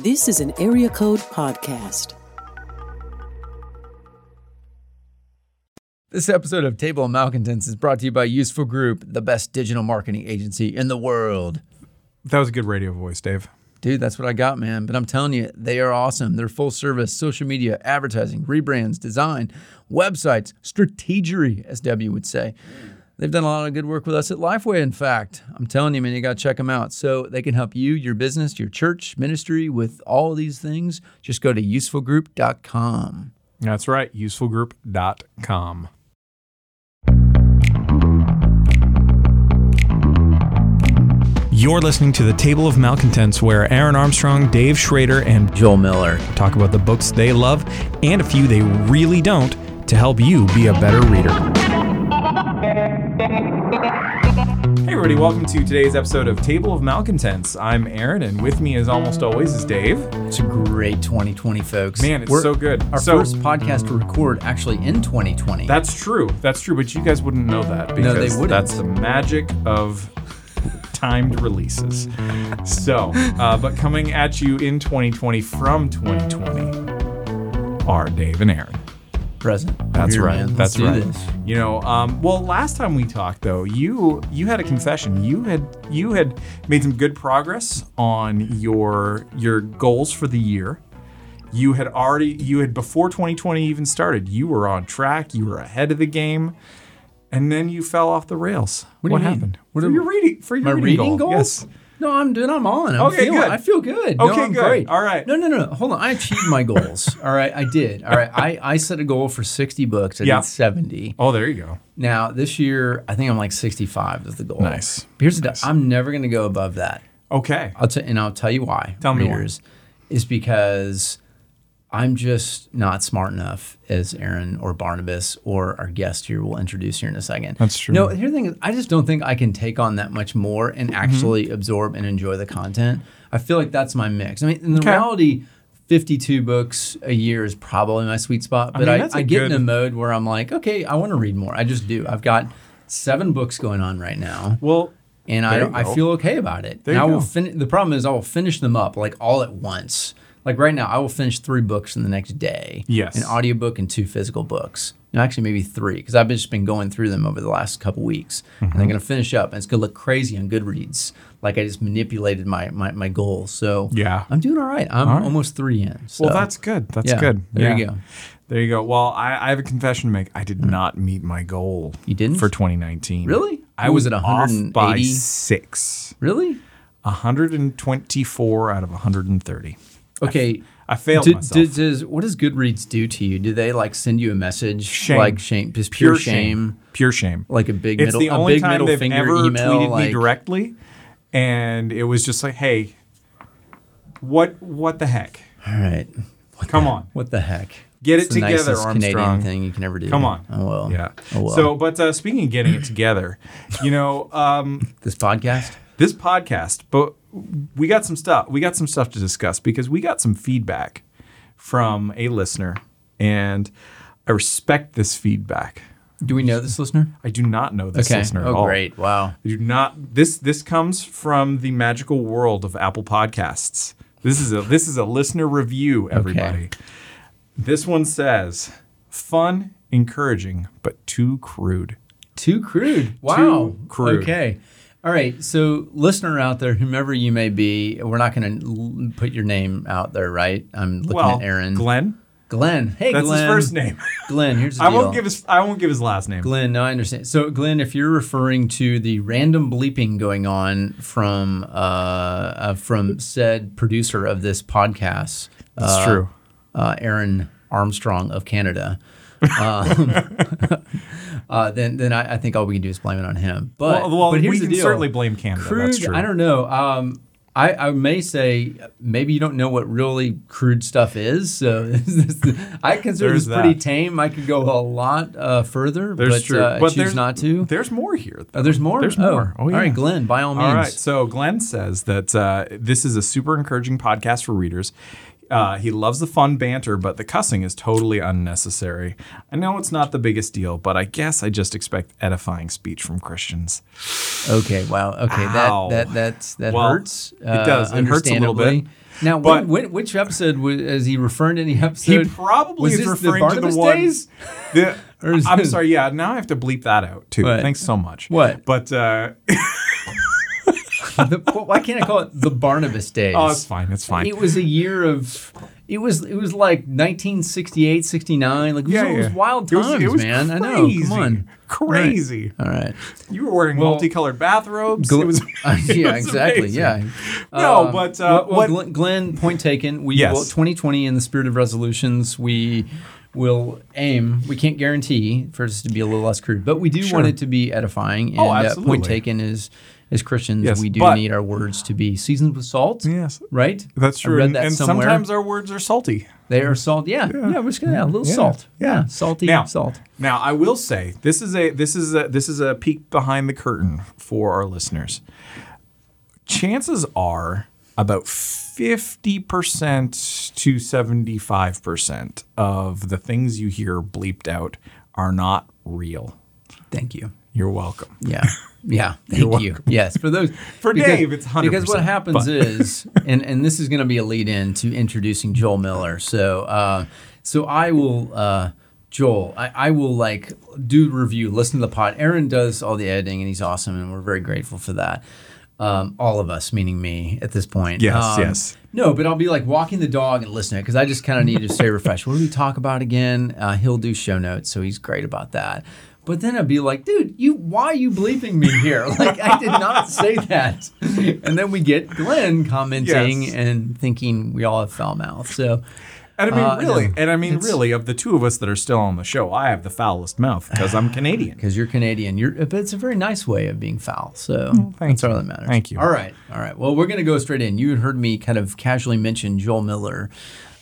This is an Area Code Podcast. This episode of Table of Malcontents is brought to you by Useful Group, the best digital marketing agency in the world. That was a good radio voice, Dave. Dude, that's what I got, man. But I'm telling you, they are awesome. They're full service, social media, advertising, rebrands, design, websites, strategery, as Debbie would say. They've done a lot of good work with us at Lifeway, in fact. I'm telling you, man, you got to check them out. So they can help you, your business, your church, ministry with all these things. Just go to usefulgroup.com. That's right, usefulgroup.com. You're listening to the Table of Malcontents, where Aaron Armstrong, Dave Schrader, and Joel Miller. talk about the books they love and a few they really don't to help you be a better reader. Hey, everybody, welcome to today's episode of Table of Malcontents. I'm Aaron, and with me, as almost always, is Dave. It's a great 2020, folks. Man, it's so good. Our So- first podcast to record actually in 2020. That's true. That's true, but you guys wouldn't know that No, because they wouldn't. that's the magic of timed releases. So, uh, but coming at you in 2020 from 2020 are Dave and Aaron. Present. That's Here, right. man. That's Let's right. You know, um, well, last time we talked though, you you had a confession. You had you had made some good progress on your your goals for the year. You had already you had before 2020 even started. You were on track. You were ahead of the game, and then you fell off the rails. What you happened? What for your reading for your reading, reading goal. goals? Yes. No, I'm doing. I'm on. I'm Okay, feeling, good. I feel good. No, Okay, I'm good. Great. All right. No, no, no. Hold on. I achieved my goals. All right, I did. All right. I, I set a goal for 60 books. I Yeah. did 70. Oh, there you go. Now this year, I think I'm like 65 is the goal. Nice. Here's the. Nice. I'm never going to go above that. Okay. I'll t- and I'll tell you why. Tell me why. readers, Is because I'm just not smart enough as Aaron or Barnabas or our guest here will introduce here in a second. That's true. No, here's the thing is I just don't think I can take on that much more and Mm-hmm. actually absorb and enjoy the content. I feel like that's my mix. I mean, in Okay. reality, 52 books a year is probably my sweet spot, but mean, I, that's I, a get in a mode where I'm like, okay, I want to read more. I just do. I've got seven books going on right now Well, and I, I feel okay about it. There and you I will go. fin- The problem is I will finish them up like all at once. Like right now, I will finish three books in the next day. Yes. an audiobook and two physical books. No, actually, maybe three because I've just been going through them over the last couple weeks, and Mm-hmm. they're going to finish up, and it's going to look crazy on Goodreads. Like I just manipulated my my, my goals. So Yeah. I'm doing all right. I'm All right. almost three in. So. Well, that's good. That's Yeah, good. there you go. There you go. Well, I, I have a confession to make. I did not meet my goal. You didn't? for 2019. Really? I was was it, off by 180? six. really 124 out of 130. Okay. I failed Do- myself. do- does what does Goodreads do to you? Do they like send you a message Shame. like shame, just pure, shame, Pure shame. like a big It's middle, the a only big time middle they've finger ever email? tweeted like, me directly, and it was just like, "Hey, what? What the heck? all right, Come on, what the heck? Get it It's the together, Armstrong. Canadian thing you can ever do. Come on. Oh well. yeah." Oh well. So, but uh, speaking of getting it together, you know, um, this podcast. This podcast, but we got some stuff. We got some stuff to discuss because we got some feedback from a listener, and I respect this feedback. Do we know this listener? I do not know this Okay. listener at Oh all. great. Wow. I do not. This this comes from the magical world of Apple Podcasts. This is a this is a listener review. Everybody. This one says, "Fun, encouraging, but too crude." Too crude. Wow. crude. Okay. All right. So, listener out there, whomever you may be, we're not going to put your name out there, right? I'm looking well, at Aaron. Glenn. Glenn. Hey, That's Glenn. his first name. Glenn. Here's the I deal. won't give his I won't give his last name. Glenn, no, I understand. So, Glenn, if you're referring to the random bleeping going on from uh, uh, from said producer of this podcast, It's uh, true. uh, Aaron Armstrong of Canada, um, uh, then then I, I think all we can do is blame it on him. But, Well, well but here's we the can deal. certainly blame Canada. Crude, That's true. I don't know. Um, I, I may say maybe you don't know what really crude stuff is. So I consider this pretty that. tame. I could go a lot uh, further, There's but true. uh, I but choose there's not to. There's more here. Oh, there's more. There's Oh, more. Oh, All right, yeah. Glenn. By all means. All right. So Glenn says that uh, this is a super encouraging podcast for readers. Uh, he loves the fun banter, but the cussing is totally unnecessary. I know it's not the biggest deal, but I guess I just expect edifying speech from Christians. Okay. Wow. Okay. Ow. That that that's that Well, hurts. it does. It hurts a little bit. Now, But- when, when, which episode was, is he referring to any episode? He probably is this the referring to the one. days? The, I'm sorry. Yeah, now I have to bleep that out too. What? Thanks so much. What? But uh, The- why can't I call it the Barnabas days? oh, it's fine. It's fine. It was a year of. It was it was like 1968, 69. Like it was, yeah, it was yeah. wild It was- times, it was man. I know. crazy. Come on. Crazy. All right. You were wearing Well, multicolored bathrobes. Gl- it was, Uh, yeah, exactly. amazing. Yeah. No, Um, but uh, well? Glenn, point taken. We Yes. well, 2020 in the spirit of resolutions, we will aim. We can't guarantee for us to be a little less crude, but we do Sure. want it to be edifying. And Oh, uh, absolutely. point taken is as Christians, Yes, we do but- need our words to be seasoned with salt. yes, Right. that's I true. read and that and somewhere. sometimes our words are salty. They are salt. Yeah, yeah. we're just gonna add a little Yeah, salt. yeah. salty Now- salt. Now, I will say this is a this is a this is a peek behind the curtain for our listeners. Chances are about 50% to 75% of the things you hear bleeped out are not real. Thank you. You're welcome. Yeah. Yeah. Thank you. Yes. For those For Dave, it's 100%, Because what happens but- is, and, and this is going to be a lead in to introducing Joel Miller. So, uh, so I will, uh, Joel, I, I will like do review, listen to the pod. Aaron does all the editing and he's awesome. And we're very grateful for that. Um, all of us, meaning me at this point. Yes, Um, yes. No, but I'll be like walking the dog and listening because I just kind of need to stay refreshed. What do we talk about again? Uh, he'll do show notes, so he's great about that. But then I'd be like, dude, you why are you bleeping me here? Like I did not say that. And then we get Glenn commenting Yes. and thinking we all have foul mouth. So And I mean, Uh, really, no, and I mean, really, of the two of us that are still on the show, I have the foulest mouth because I'm Canadian. because you're Canadian, you're but it's a very nice way of being foul. So thank that's all that matters. Thank you. All right, all right. Well, we're gonna go straight in. You heard me kind of casually mention Joel Miller.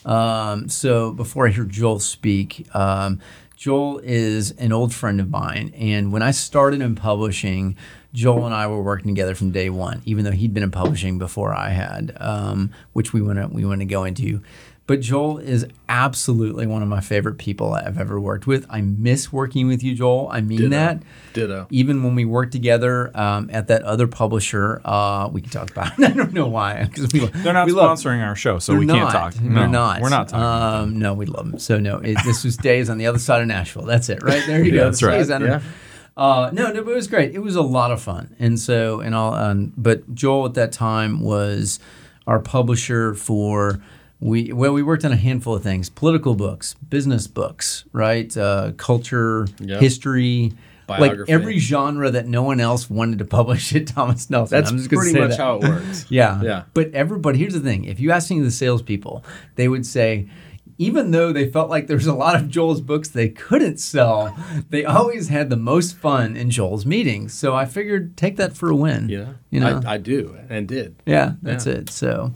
Um, so before I hear Joel speak, um, Joel is an old friend of mine, and when I started in publishing, Joel and I were working together from day one, even though he'd been in publishing before I had, um, which we want to we want to go into. But Joel is absolutely one of my favorite people I've ever worked with. I miss working with you, Joel. I mean Ditto. that. Ditto. Even when we worked together um, at that other publisher, uh, we can talk about. It. I don't know why because we They're not we love- sponsoring our show, so they're we can't not. talk. They're No, not. We're not talking. about them. Um, no, we love them. So no, it, this was days on the other side of Nashville. That's it, right there. You Yeah, go. that's right. Days on- Yeah. Uh, no, no, but it was great. It was a lot of fun, and so and all. Um, but Joel at that time was our publisher for. We well, we worked on a handful of things: political books, business books, right? Uh, culture, Yep. history, like every genre that no one else wanted to publish at Thomas Nelson. That's I'm just pretty much that. how it works. Yeah. Yeah. But everybody, here's the thing: if you ask any of the salespeople, they would say, even though they felt like there's a lot of Joel's books they couldn't sell, they always had the most fun in Joel's meetings. So I figured take that for a win. Yeah, You know. I, I do and did. yeah, that's Yeah. it. So.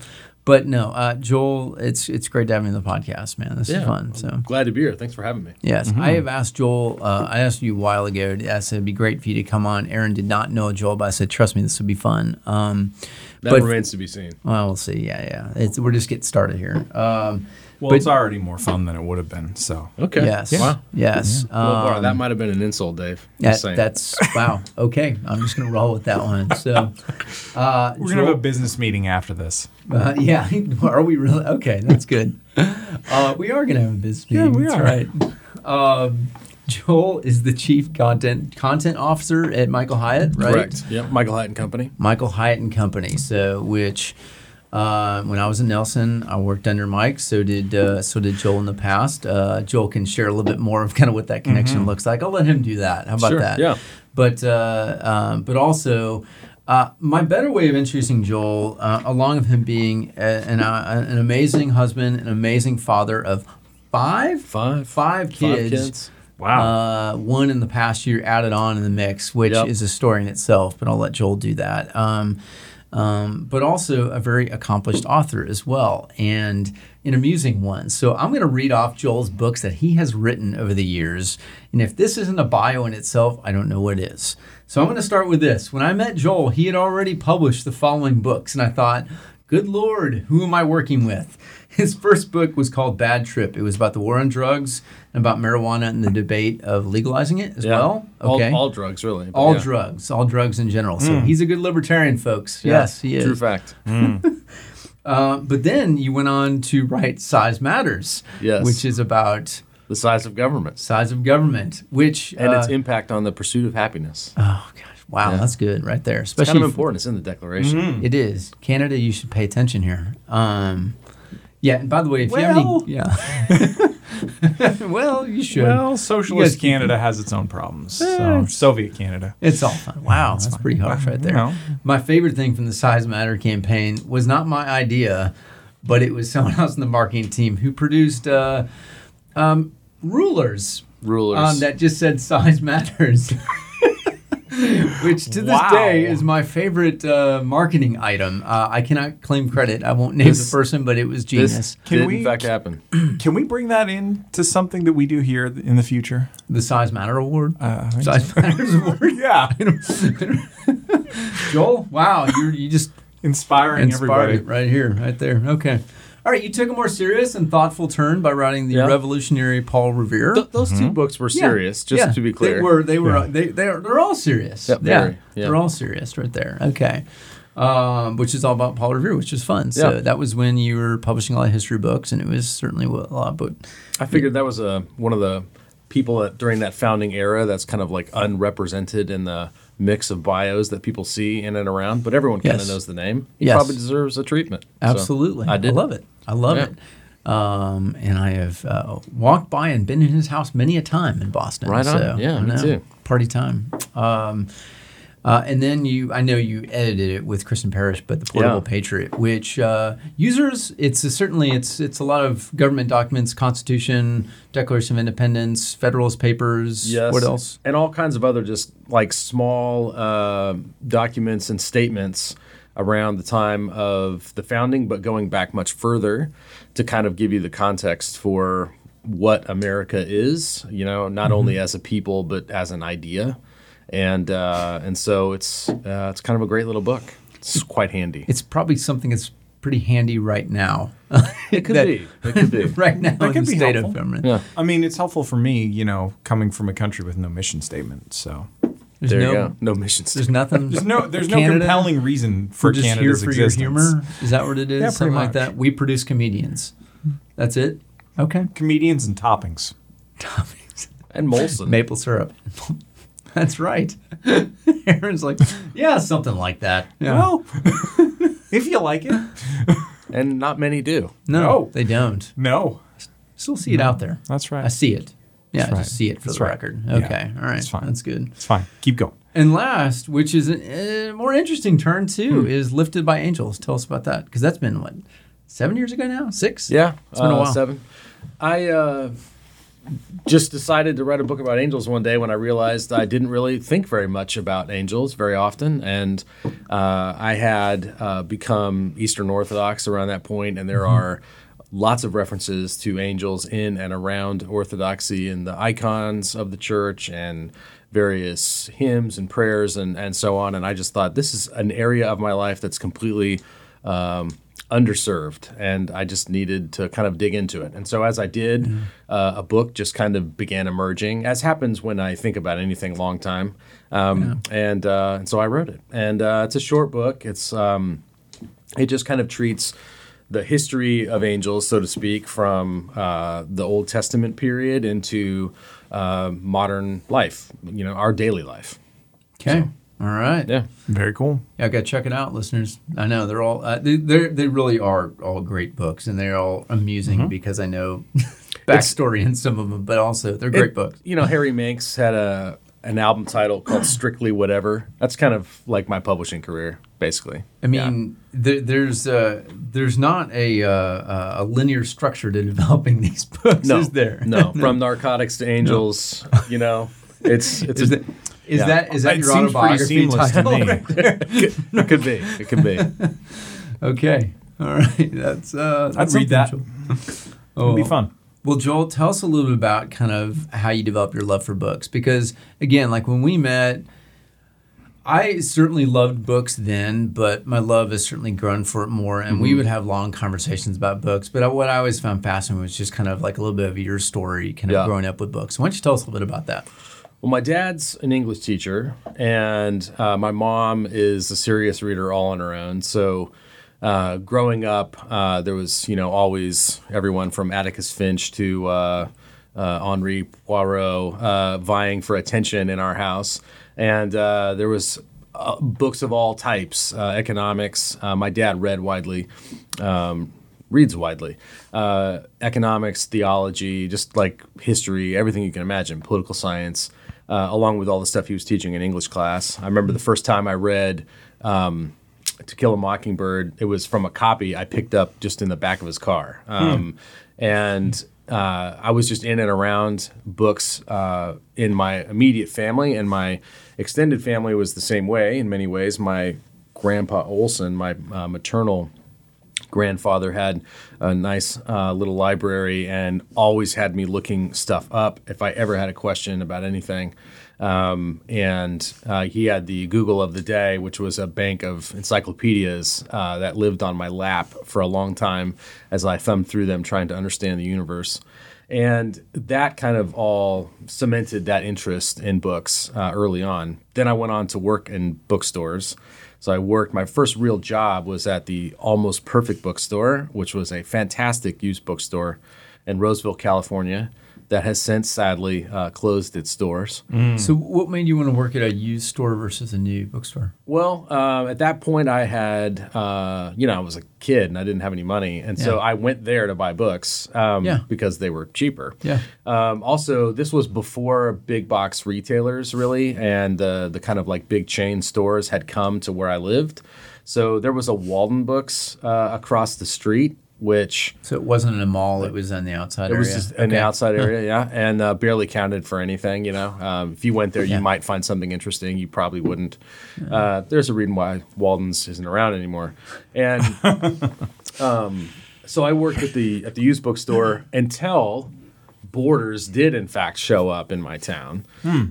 But no, uh, Joel, it's it's great to have you on the podcast, man. This is fun. So Glad to be here. Thanks for having me. Yes, Mm-hmm. I have asked Joel. Uh, I asked you a while ago. I said it'd be great for you to come on. Aaron did not know Joel, but I said, trust me, this would be fun. Um, That but remains to be seen. well, we'll see. Yeah, yeah. It's, we're just getting started here. Um, Well, but- it's already more fun than it would have been. So Okay. yes, Wow. yes. Well, wow, Um, that might have been an insult, Dave. that- Just that's wow. Okay, I'm just gonna roll with that one. So, uh, we're gonna have a business meeting after this. Uh, yeah, are we really? Okay, that's good. Uh, we are going to have a business Yeah, meeting. we that's are. right. Um, Joel is the chief content content officer at Michael Hyatt, right? correct. Yep. Michael Hyatt and Company. Michael Hyatt and Company. So, which uh, when I was in Nelson, I worked under Mike. So did uh, so did Joel in the past. Uh, Joel can share a little bit more of kind of what that connection looks like. I'll let him do that. How about Sure, that? yeah. But uh, um, but also. Uh, my better way of introducing Joel, uh, along with him being a, an, uh, an amazing husband, an amazing father of five, Five. five kids, Five kids. Wow. uh, one in the past year added on in the mix, which Yep. is a story in itself, but I'll let Joel do that. Um, um, but also a very accomplished author as well, and an amusing one. So I'm going to read off Joel's books that he has written over the years. And if this isn't a bio in itself, I don't know what is. So I'm going to start with this. When I met Joel, he had already published the following books, and I thought, good Lord, who am I working with? His first book was called Bad Trip. It was about the war on drugs about marijuana and the debate of legalizing it as well. Okay. All, all drugs, really. All yeah. drugs, all drugs in general. So he's a good libertarian, folks. Yes, he is. True fact. Uh, but then you went on to write Size Matters, Yes. which is about The size of government size of government, which and its uh, impact on the pursuit of happiness. oh gosh, wow, Yeah. that's good right there. It's Especially kind of f- important. It's in the Declaration. It is Canada. You should pay attention here. Um, yeah, and by the way, if you have any, yeah, well, you should. Well, socialist keep- Canada has its own problems. Eh, So Soviet Canada. It's all fun. Wow, that's fine. pretty harsh right there. You know. My favorite thing from the Size Matter campaign was not my idea, but it was someone else in the marketing team who produced uh, um, rulers Rulers. um, that just said size matters. Which to this Wow. day is my favorite uh, marketing item. Uh, I cannot claim credit. I won't name This- the person, but it was genius. this Can did we- in fact happen. Can we bring that in to something that we do here in the future? the Size Matter Award. Uh, I think Size Matters Award. Yeah, Joel, wow, you you just inspiring inspired everybody. it right here, right there. Okay. All right, you took a more serious and thoughtful turn by writing the Yeah. revolutionary Paul Revere. Th- those two books were Yeah, serious, just yeah, to be clear. They were. They were. Yeah. They. They are. They're all serious. Yep, yeah, very, yeah. They're all serious right there. Okay. Um, which is all about Paul Revere, which is fun. So Yeah. that was when you were publishing a lot of history books, and it was certainly a lot. But I figured that was a one of the people that during that founding era that's kind of like unrepresented in the mix of bios that people see in and around, but everyone kind of knows the name. He Yes. probably deserves a treatment. So, absolutely, I did. I love it. I love Yeah. it. Um, and I have uh, walked by and been in his house many a time in Boston. Right on. So, Yeah, me know. too. Party time. Um, uh, and then you, I know you edited it with Kristen Parrish, but the Portable Yeah. Patriot, which uh, users, it's a, certainly it's it's a lot of government documents, Constitution, Declaration of Independence, Federalist Papers. Yes. What else? And all kinds of other just like small uh, documents and statements around the time of the founding, but going back much further to kind of give you the context for what America is, you know, not only as a people, but as an idea. And uh, and so it's uh, it's kind of a great little book. It's quite handy. It's probably something that's pretty handy right now. It could That- be. It could be. right now in could the be state helpful. of government. Yeah. I mean, it's helpful for me, you know, coming from a country with no mission statement. So There's There no, you go. No mission There's statement. nothing. there's no there's no compelling reason for We're just Canada's here for existence. your humor. Is that what it is? Yeah, pretty Something like much. that. We produce comedians. That's it. Okay. Comedians and toppings. toppings. And Molson. Maple syrup. That's right. Aaron's like, yeah, something like that. Yeah. Well, if you like it. And not many do. no, no. they don't. No, Still see it out there. that's right. I see it. Yeah, That's I right. just see it for That's the right. record. Yeah, Okay. All right. that's fine. That's good. It's fine. Keep going. And last, which is a, a more interesting turn too, Hmm. is Lifted by Angels. Tell us about that because that's been what seven years ago now. Six. Yeah, It's been a uh, while. Seven. I uh, just decided to write a book about angels one day when I realized I didn't really think very much about angels very often, and uh, I had uh, become Eastern Orthodox around that point, and there Mm-hmm. are lots of references to angels in and around Orthodoxy in the icons of the church and various hymns and prayers and, and so on. And I just thought this is an area of my life that's completely um, underserved, and I just needed to kind of dig into it. And so as I did, uh, a book just kind of began emerging, as happens when I think about anything long time. Um, and, uh, and so I wrote it. And uh, it's a short book. It's um, it just kind of treats the history of angels, so to speak, from uh, the Old Testament period into uh, modern life, you know, our daily life. Okay. All right. Yeah. Very cool. Yeah, got to check it out, listeners. I know they're all uh, they they they really are all great books, and they're all amusing Mm-hmm. because I know backstory in some of them, but also they're great It- books. You know, Harry Manx had a an album title called Strictly Whatever. That's kind of like my publishing career, basically. I mean, there, there's uh, there's not a uh, a linear structure to developing these books, no, is there? no, from narcotics to angels. You know, it's it's is a, that is Yeah. that is that It your seems autobiography seamless to title? me. it could be, it could be. okay, all right, that's uh, that's I'd read that. something, Joel. It'd be fun. Well, Joel, tell us a little bit about kind of how you develop your love for books. Because again, like when we met, I certainly loved books then, but my love has certainly grown for it more. And we would have long conversations about books. But what I always found fascinating was just kind of like a little bit of your story, kind of Yeah. growing up with books. Why don't you tell us a little bit about that? Well, my dad's an English teacher, and uh, my mom is a serious reader all on her own. So uh, growing up, uh, there was you know always everyone from Atticus Finch to uh, uh, Henri Poirot uh, vying for attention in our house, and there was books of all types, economics. My dad read widely. Um, reads widely economics theology just like history everything you can imagine political science uh, along with all the stuff he was teaching in english class. I remember the first time i read um, to kill a mockingbird it was from a copy i picked up just in the back of his car. Um, and uh, i was just in and around books uh, in my immediate family and my extended family was the same way in many ways. My grandpa olson my uh, maternal grandfather had a nice uh, little library and always had me looking stuff up if I ever had a question about anything. Um, and uh, he had the Google of the Day, which was a bank of encyclopedias uh, that lived on my lap for a long time as I thumbed through them trying to understand the universe. And that kind of all cemented that interest in books uh, early on. Then I went on to work in bookstores. So I worked, my first real job was at the Almost Perfect Bookstore, which was a fantastic used bookstore in Roseville, California, that has since sadly uh, closed its doors. So, what made you want to work at a used store versus a new bookstore? Well, uh, at that point, I had, uh, you know, I was a kid and I didn't have any money. And so I went there to buy books um, Yeah. because they were cheaper. Yeah. Um, also, this was before big box retailers, really, and uh, the kind of like big chain stores had come to where I lived. So there was a Walden Books uh, across the street, which So it wasn't in a mall; it was on the outside it area. was just in the outside area, yeah, and uh, barely counted for anything. You know, um, if you went there, Yeah. you might find something interesting. You probably wouldn't. Uh, there's a reason why Walden's isn't around anymore, and um, so I worked at the at the used bookstore until Borders did in fact show up in my town,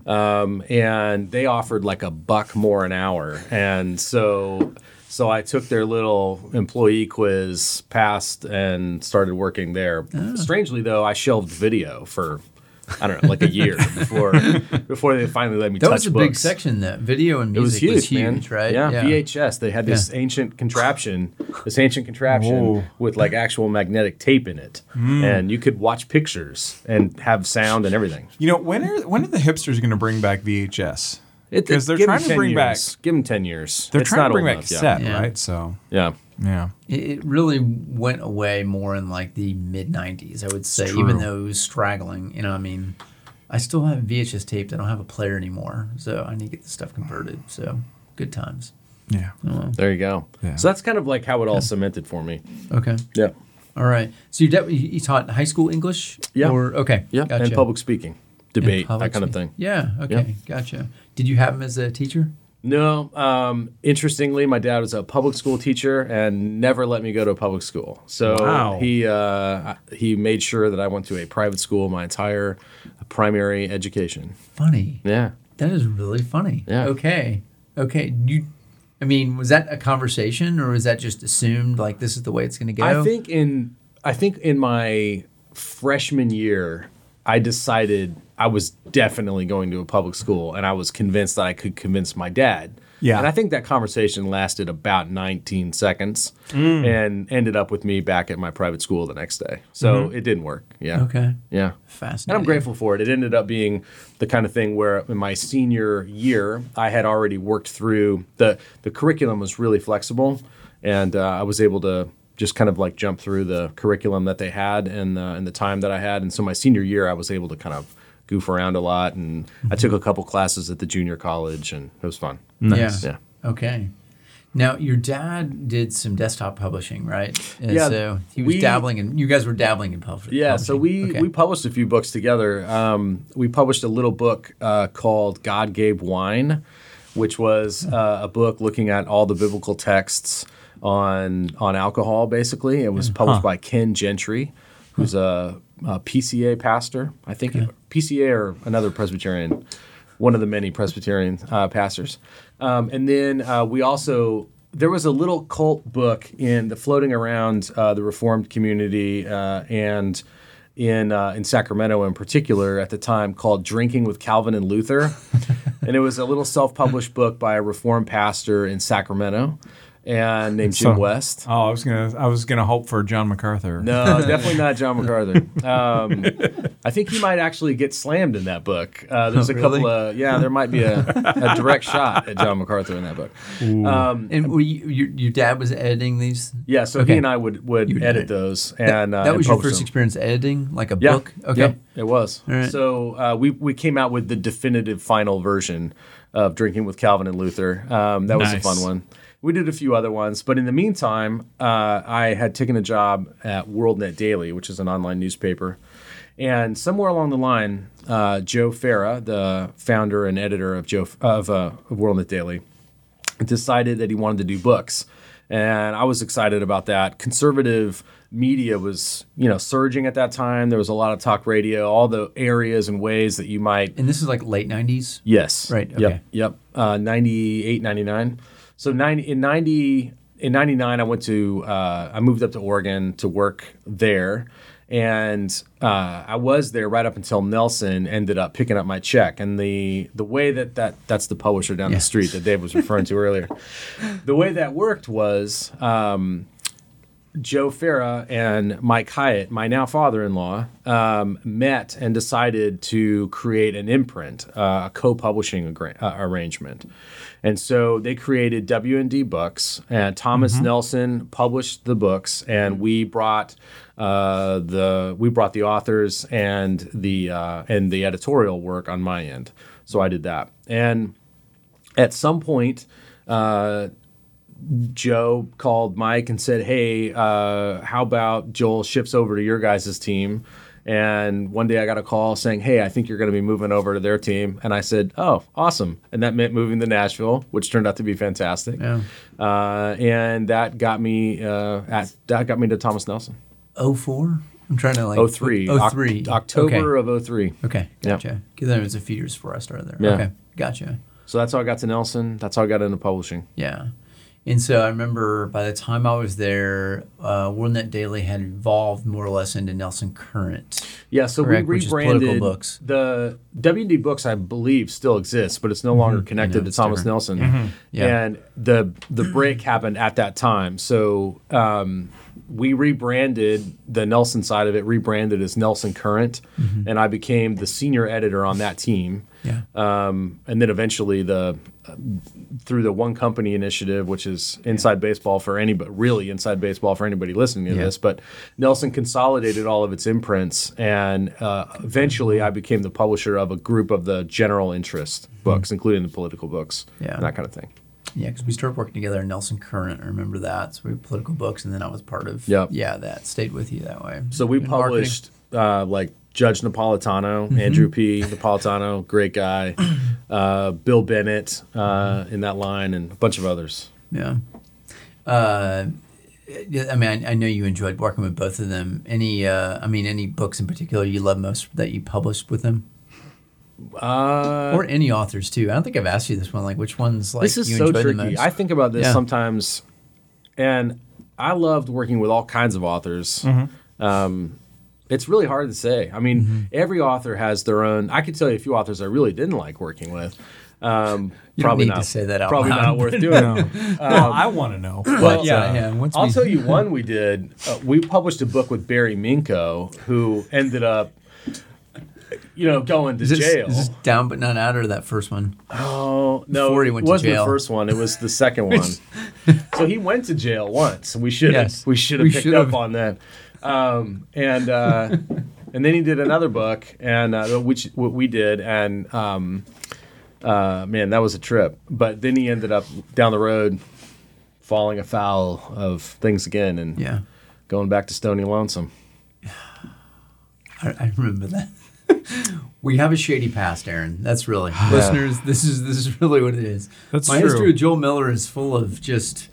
um, and they offered like a buck more an hour, and so. So I took their little employee quiz, passed, and started working there. Strangely, though, I shelved video for I don't know, like a year before before they finally let me That touch was a books. big section. That video and It was music huge, man. right? Yeah, VHS. They had this Yeah. ancient contraption, this ancient contraption Whoa. with like actual magnetic tape in it, Hmm. and you could watch pictures and have sound and everything. You know, when are when are the hipsters going to bring back VHS? It- Because they're trying to 10 bring back. Give them ten years. They're It's trying to bring back enough, yeah. cassette, Yeah. right? So Yeah. yeah. It, it really went away more in like the mid '90s, I would say. Even though it was straggling, you know, I mean, I still have VHS tapes. I don't have a player anymore, so I need to get the stuff converted. So good times. Yeah. Oh, there you go. Yeah. So that's kind of like how it all cemented for me. Okay. Yeah. All right. So you, de- you you taught high school English? Yeah. Or okay. Yeah. Gotcha. And public speaking, And debate, that kind of thing. Yeah. Okay. Gotcha. Did you have him as a teacher? No. Um, interestingly, my dad was a public school teacher and never let me go to a public school. So Wow. he uh, he made sure that I went to a private school my entire primary education. Funny. Yeah. That is really funny. Yeah. Okay. Okay. You. I mean, was that a conversation, or was that just assumed like this is the way it's going to go? I think in I think in my freshman year, I decided I was definitely going to a public school, and I was convinced that I could convince my dad. Yeah. and I think that conversation lasted about 19 seconds, and ended up with me back at my private school the next day. So it didn't work. Yeah. Okay. Yeah. Fascinating. And I'm grateful for it. It ended up being the kind of thing where in my senior year, I had already worked through the the curriculum was really flexible, and uh, I was able to just kind of like jump through the curriculum that they had and uh, and the time that I had. And so my senior year, I was able to kind of goof around a lot, and I took a couple classes at the junior college, and it was fun. Yeah. Yeah. Okay. Now, your dad did some desktop publishing, right? And Yeah, So he was we- dabbling in. You guys were dabbling in pub- publishing. Yeah, so we Okay. we published a few books together. Um, we published a little book uh, called God Gave Wine, which was uh, a book looking at all the biblical texts on on alcohol. Basically, it was published by Ken Gentry, who's a, a PCA pastor. I think PCA or another Presbyterian, one of the many Presbyterian uh, pastors. Um, and then uh, we also there was a little cult book in the floating around uh, the Reformed community uh, and in uh, in Sacramento in particular at the time called Drinking with Calvin and Luther, and it was a little self-published book by a Reformed pastor in Sacramento. And named Jim So- West. Oh, I was gonna I was gonna hope for John MacArthur. No, definitely not John MacArthur. Um, I think he might actually get slammed in that book. Uh, there's a Really? couple of yeah, there might be a, a direct shot at John MacArthur in that book. Um, And were you, your, your dad was editing these? yeah, so Okay. he and I would would You would edit edit. those, and uh, that and was your first them. experience editing, like a Yeah. book? Okay. Yep, it was. All right. So uh, we we came out with the definitive final version of Drinking with Calvin and Luther. Um, that was Nice. a fun one. We did a few other ones, but in the meantime, uh, I had taken a job at WorldNet Daily, which is an online newspaper. And somewhere along the line, uh, Joe Farah, the founder and editor of Joe of, uh, of WorldNet Daily, decided that he wanted to do books. And I was excited about that. Conservative media was, you know, surging at that time. There was a lot of talk radio, all the areas and ways that you might And this is like late 90s? Yes. Right, Yep. Yep. Uh, 98, 99. So 90, in 90, in 99, I went to, uh, I moved up to Oregon to work there. And uh, I was there right up until Nelson ended up picking up my check. And the the way that, that that's the publisher down Yeah. the street that Dave was referring to earlier. The way that worked was um, Joe Farah and Mike Hyatt, my now father-in-law, um, met and decided to create an imprint, uh, a co-publishing agra- uh, arrangement. And so they created WND Books, and Thomas Nelson published the books, and we brought uh, the we brought the authors and the uh, and the editorial work on my end. So I did that, and at some point. Uh, Joe called Mike and said, "Hey, uh, how about Joel shifts over to your guys' team?" And one day I got a call saying, "Hey, I think you're going to be moving over to their team." And I said, "Oh, awesome!" And that meant moving to Nashville, which turned out to be fantastic. Yeah. Uh, and that got me uh, at that got me to Thomas Nelson. 04? I'm trying to like. 03. 03. Oc- October Okay. of 03. Okay. Gotcha. Because then it was a few years before I started there. Yeah. Okay. Gotcha. So that's how I got to Nelson. That's how I got into publishing. Yeah. And so I remember by the time I was there, uh, WorldNet Daily had evolved more or less into Nelson Current. Yeah, so Correct, we rebranded books. the WD books. I believe still exists, but it's no longer connected know, to Thomas different. Nelson. Yeah. And the the break happened at that time. So um, we rebranded the Nelson side of it, rebranded as Nelson Current, and I became the senior editor on that team. Yeah. Um, and then eventually the through the one company initiative, which is inside baseball for anybody, really inside baseball for anybody listening to Yeah. this. But Nelson consolidated all of its imprints, and uh, eventually I became the publisher of a group of the general interest books, including the political books, Yeah. and that kind of thing. Yeah, because we started working together in Nelson Current. I remember that. So we had political books, and then I was part of. Yep. Yeah, that stayed with you that way. So we In published uh, like Judge Napolitano, Mm-hmm. Andrew P. Napolitano, great guy, uh, Bill Bennett uh, in that line, and a bunch of others. Yeah. Uh, I mean, I, I know you enjoyed working with both of them. Any, uh, I mean, any books in particular you love most that you published with them, Uh, or any authors too? I don't think I've asked you this one. Like, which ones like this is you so enjoy the tricky. most? I think about this Yeah. sometimes, and I loved working with all kinds of authors. Mm-hmm. Um, it's really hard to say. I mean, every author has their own. I could tell you a few authors I really didn't like working with. Um, You don't probably need not to say that out Probably loud, not worth doing. No. well, I want to know. Well, yeah, yeah. Once I'll we- tell you one we did. Uh, we published a book with Barry Minkow, who ended up, you know, going to is this, jail. is this down but not out, or that first one? Oh no! Before he it went to wasn't jail. the first one. It was the second one. so he went to jail once. We should have Yes. we should have picked should've. up on that. Um, and uh, and then he did another book, and uh, which what we did, and um, uh, man, that was a trip. But then he ended up down the road, falling afoul of things again, and Yeah, going back to Stony Lonesome. I, I remember that. We have a shady past, Aaron. That's really listeners. This is this is really what it is. That's My true. history with Joel Miller is full of just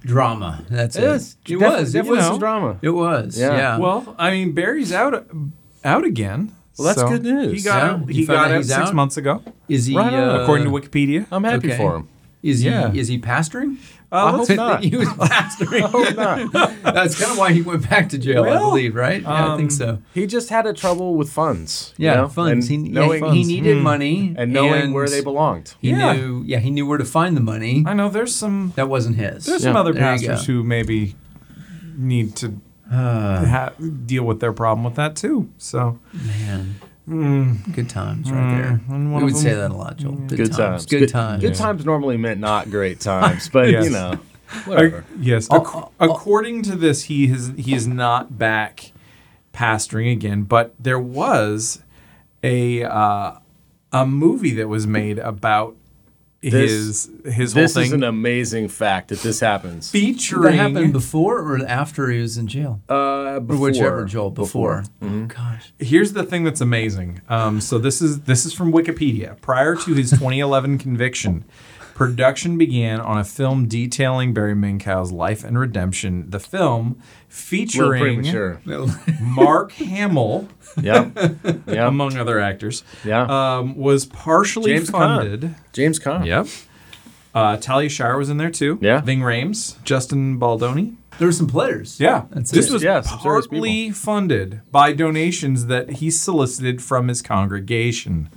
drama. That's it. It is. It Definitely- was. it was some drama. It was. Yeah. Yeah. Well, I mean, Barry's out out again. Well, that's so good news. He got Yeah. out, he got out out six out? months ago, is he Right uh, according to Wikipedia. I'm happy okay. for him. Is he Yeah. is he pastoring? Uh, I hope not. he was pastoring. hope not. That's kind of why he went back to jail, I believe, right? Yeah, I um, think so. He just had a trouble with funds. you Yeah, know? funds. He, And yeah, knowing he needed money and knowing and where they belonged. He Yeah. knew. Yeah, he knew where to find the money. I know there's some That wasn't his. there's some other There pastors who maybe need to ha- deal with their problem with that too. So Man, mm, good times right there. and We of would say that a lot, Joel. Good, Good times. times. Good, times. Good times normally meant not great times, but Yes. you know, whatever. yes. Oh, ac- oh, oh. according to this, he has he is not back pastoring again. But there was a uh, a movie that was made about his his whole This thing is an amazing fact that this happens. Did featuring that happen before or after he was in jail? Uh, or before, whichever, Joel. Before. Mm-hmm. Oh, gosh. Here's the thing that's amazing. Um, so this is this is from Wikipedia. Prior to his 2011 conviction, production began on a film detailing Barry Minkow's life and redemption. The film featuring. Mark Hamill, Yep. Yep. among other actors, Yeah. um, was partially James Caan. funded. James Caan. Yep. Uh, Talia Shire was in there too. Yeah. Ving Rhames, Justin Baldoni. There were some players. Yeah, That's this it. was Yeah, partly funded by donations that he solicited from his congregation,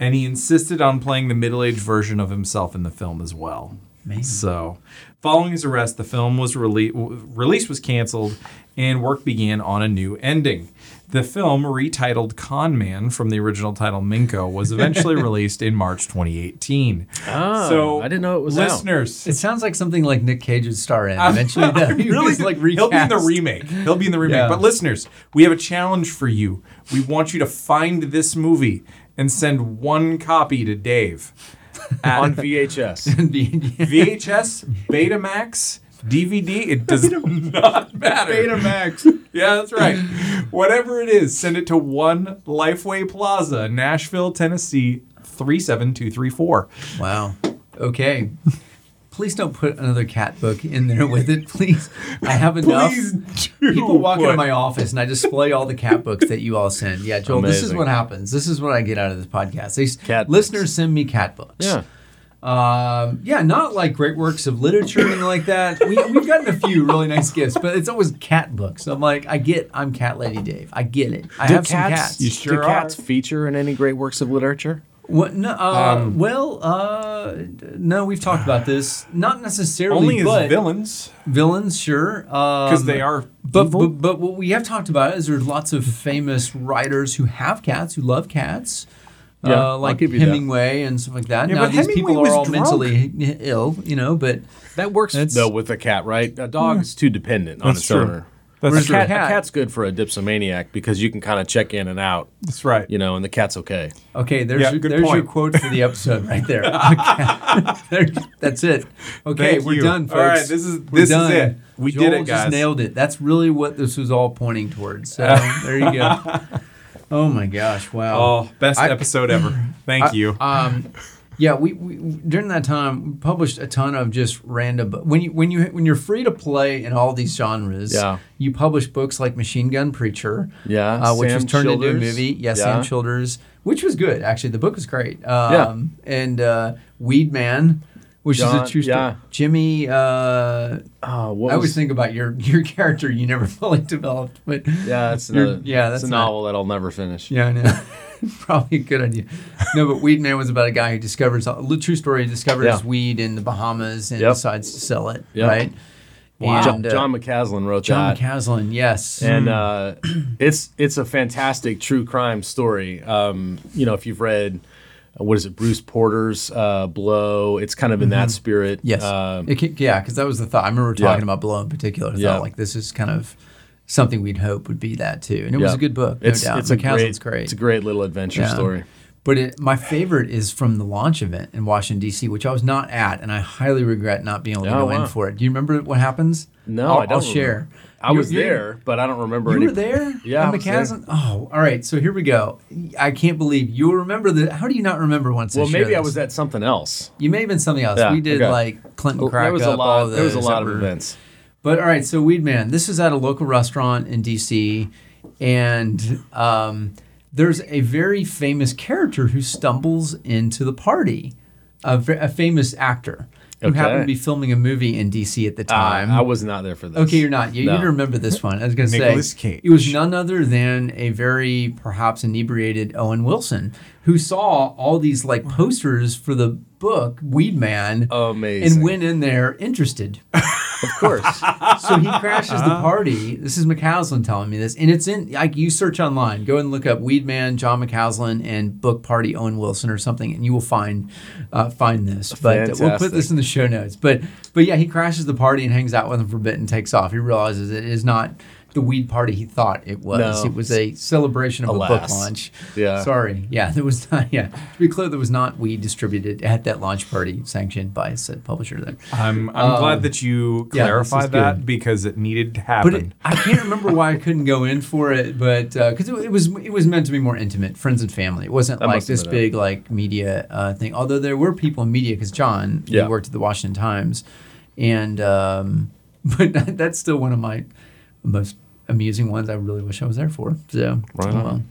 and he insisted on playing the middle-aged version of himself in the film as well. Man. So, following his arrest, the film was rele- release was canceled, and work began on a new ending. The film, retitled Con Man from the original title Minkow, was eventually released in March 2018. Oh, so I didn't know it was out. listeners. It sounds like something like Nick Cage would star in eventually. though. He really was, like he'll be in the remake. He'll be in the remake. Yeah. But listeners, we have a challenge for you. We want you to find this movie and send one copy to Dave at on VHS. VHS, Betamax, DVD. It does not matter. Betamax. Yeah, that's right. Whatever it is, send it to one Lifeway Plaza, Nashville, Tennessee, three seven two three four. Wow. Okay. Please don't put another cat book in there with it, please. I have enough. Please do. People walk into my office and I display all the cat books that you all send. Yeah, Joel, this is what happens. This is what I get out of this podcast. These Cat books. listeners send me cat books. Yeah. Um, yeah, not like great works of literature or anything like that. We, we've gotten a few really nice gifts, but it's always cat books. I'm like, I get, I'm Cat Lady Dave. I get it. I Do have some cats. You sure do cats are. feature in any great works of literature? What? No, uh, Um, well, uh, no, we've talked about this. Not necessarily, Only as but villains, villains, sure, because because they are But, evil. but but what we have talked about is there's lots of famous writers who have cats who love cats. Yeah, uh, like give you that. Hemingway and stuff like that. Yeah, now but these Hemingway people was are all drunk. mentally ill, you know. But That works That's- though with a cat, right? A dog is too dependent on That's its true. owner. That's A, true. cat, cat- a cat's good for a dipsomaniac because you can kind of check in and out, That's right. you know, and the cat's okay. okay, there's Yeah, your, good there's your quote for the episode right there. Okay. That's it. Okay, Thank we're you. done, folks. All right, this is- We're this is done. it. We Joel did it, Just guys. nailed it. That's really what this was all pointing towards. So there you go. Oh my gosh! Wow. Oh, best I- episode ever. Thank I- you. Um, yeah, we, we during that time we published a ton of just random. When you when you when you're free to play in all these genres, Yeah. you publish books like Machine Gun Preacher, Yeah, uh, which Sam was turned into a Childers. movie. Yeah, Yeah. Sam Childers, which was good actually. The book was great. Um, and uh, Weed Man, which John- is a true story. yeah. Jimmy. Uh, Oh, what I always think about your your character you never fully developed, but Yeah, it's You're- another, yeah, it's that's a not- novel that I'll never finish. Yeah, I know. Probably a good idea. No, but Weed Man was about a guy who discovers a true story. Discovers Yeah. weed in the Bahamas and Yep. decides to sell it. Yep. Right. John, uh, John McCaslin wrote John that. John McCaslin. Yes. and uh, it's it's a fantastic true crime story. Um, you know, if you've read uh, what is it, Bruce Porter's uh, Blow, it's kind of in that spirit. Mm-hmm. yes. Um, It ca- yeah, because that was the thought. I remember talking Yeah. about Blow in particular. I Yeah. thought like this is kind of something we'd hope would be that too, and it was a good book. No It's doubt. it's a great, great. It's a great little adventure Yeah. story. But it, my favorite is from the launch event in Washington D.C., which I was not at, and I highly regret not being able to Oh, go in for it. Do you remember what happens? No, I'll, I don't I'll share. remember. I was you're- there, but I don't remember You any. were there? Yeah, I was there. McCaslin? Oh, all right. So here we go. I can't believe you remember the. How do you not remember once? Well, maybe I was at something else. You may have been something else. Yeah, we did okay. like Clinton Well, crack there was a up, all lot. of There was a lot of were- events. But all right, so Weed Man, this is at a local restaurant in DC, and um, there's a very famous character who stumbles into the party, a, a famous actor. Who Okay. happened to be filming a movie in DC at the Uh, time. I was not there for this. Okay, you're not. You, No. you remember this one. I was going to say Nicolas Cage. it was none other than a very perhaps inebriated Owen Wilson who saw all these like posters for the book Weed Man Amazing. and went in there interested. Of course. so he crashes the party. This is McCaslin telling me this, and it's in like you search online, go and look up Weed Man, John McCaslin, and book party Owen Wilson or something, and you will find uh, find this. But uh, we'll put this in the show notes. But but yeah, he crashes the party and hangs out with him for a bit and takes off. He realizes it is not the weed party he thought it was. No. It was a celebration of a book launch. Yeah. Sorry. Yeah, there was not. Yeah, to be clear, there was not weed distributed at that launch party sanctioned by said publisher there. I'm, I'm glad that you Um, yeah, clarified that good. because it needed to But happen. it, I can't remember why I couldn't go in for it, but because it, it was it was meant to be more intimate, friends and family. It wasn't That like this been it. big like media uh, thing. Although there were people in media, because John he Yeah. worked at the Washington Times, and um, but that's still one of my most amusing ones. I really wish I was there for. So Right well.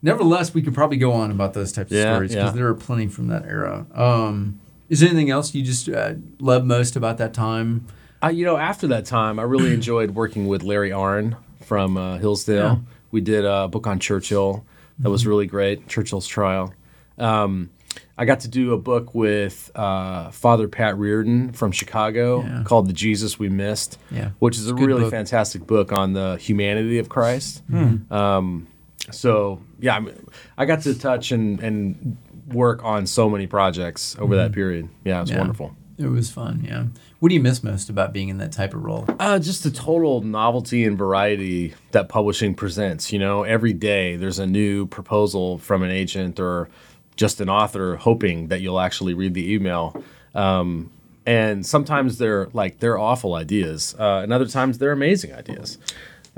Nevertheless, we could probably go on about those types of stories because yeah. there are plenty from that era. Um, is there anything else you just uh, love most about that time? Uh, you know, after that time, I really enjoyed working with Larry Arnn from uh, Hillsdale. Yeah. Mm-hmm. We did a book on Churchill that was really great, Churchill's trial. Um, I got to do a book with uh, Father Pat Reardon from Chicago Yeah. called "The Jesus We Missed," Yeah. which is a really book. fantastic book on the humanity of Christ. Um, so yeah, I, mean, I got to touch and, and work on so many projects over that period. Yeah, it was Yeah. wonderful. It was fun, yeah. What do you miss most about being in that type of role? Uh, just the total novelty and variety that publishing presents. You know, every day there's a new proposal from an agent or just an author hoping that you'll actually read the email. Um, and sometimes they're like they're awful ideas, uh, and other times they're amazing ideas.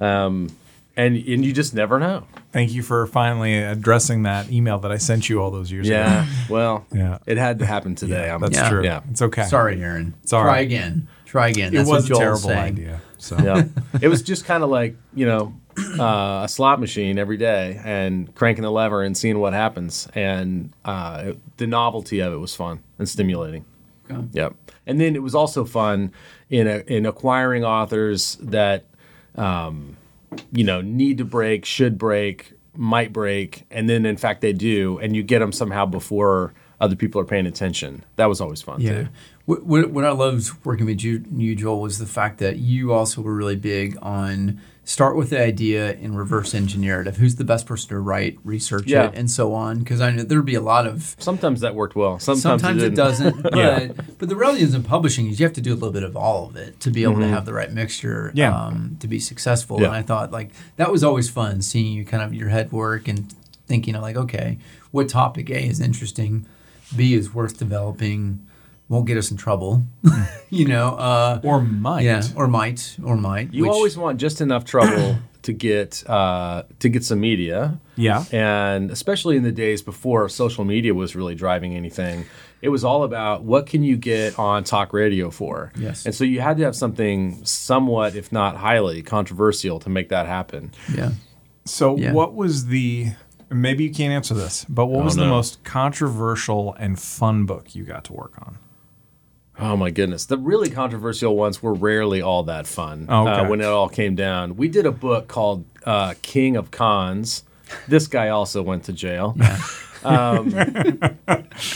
Um, and and you just never know. Thank you for finally addressing that email that I sent you all those years Yeah. ago. Well. Yeah. It had to happen today. I'm, That's Yeah. true. Yeah. It's okay. Sorry, Aaron. It's all Try again. Try again. It was what a terrible saying. idea. So yeah. It was just kind of like, you know, uh, a slot machine every day and cranking the lever and seeing what happens. And uh, it- the novelty of it was fun and stimulating. Okay. Yep. And then it was also fun in, a, in acquiring authors that, um, you know, need to break, should break, might break. And then, in fact, they do. And you get them somehow before other people are paying attention. That was always fun, Yeah. too. What, what, I loved working with you, you, Joel, was the fact that you also were really big on start with the idea and reverse engineer it of who's the best person to write, research Yeah. it, and so on. Because I know there'd be a lot of Sometimes that worked well. Sometimes, Sometimes, it, it, didn't. doesn't, but Yeah. but the reality is in publishing is you have to do a little bit of all of it to be able Mm-hmm. to have the right mixture Yeah. um, to be successful. Yeah. And I thought like that was always fun seeing you kind of your head work and thinking of like okay, what topic A is interesting, B is worth developing, won't get us in trouble, you know, uh, or might. yeah, or might or might. You which- always want just enough trouble to get uh, to get some media, Yeah. and especially in the days before social media was really driving anything, it was all about what can you get on talk radio for. Yes. and so you had to have something somewhat, if not highly, controversial to make that happen. yeah. So Yeah. what was the maybe you can't answer this, but what Oh, was the most controversial and fun book you got to work on? Oh my goodness. The really controversial ones were rarely all that fun Oh, okay. uh, when it all came down. We did a book called uh, King of Cons. This guy also went to jail. Um,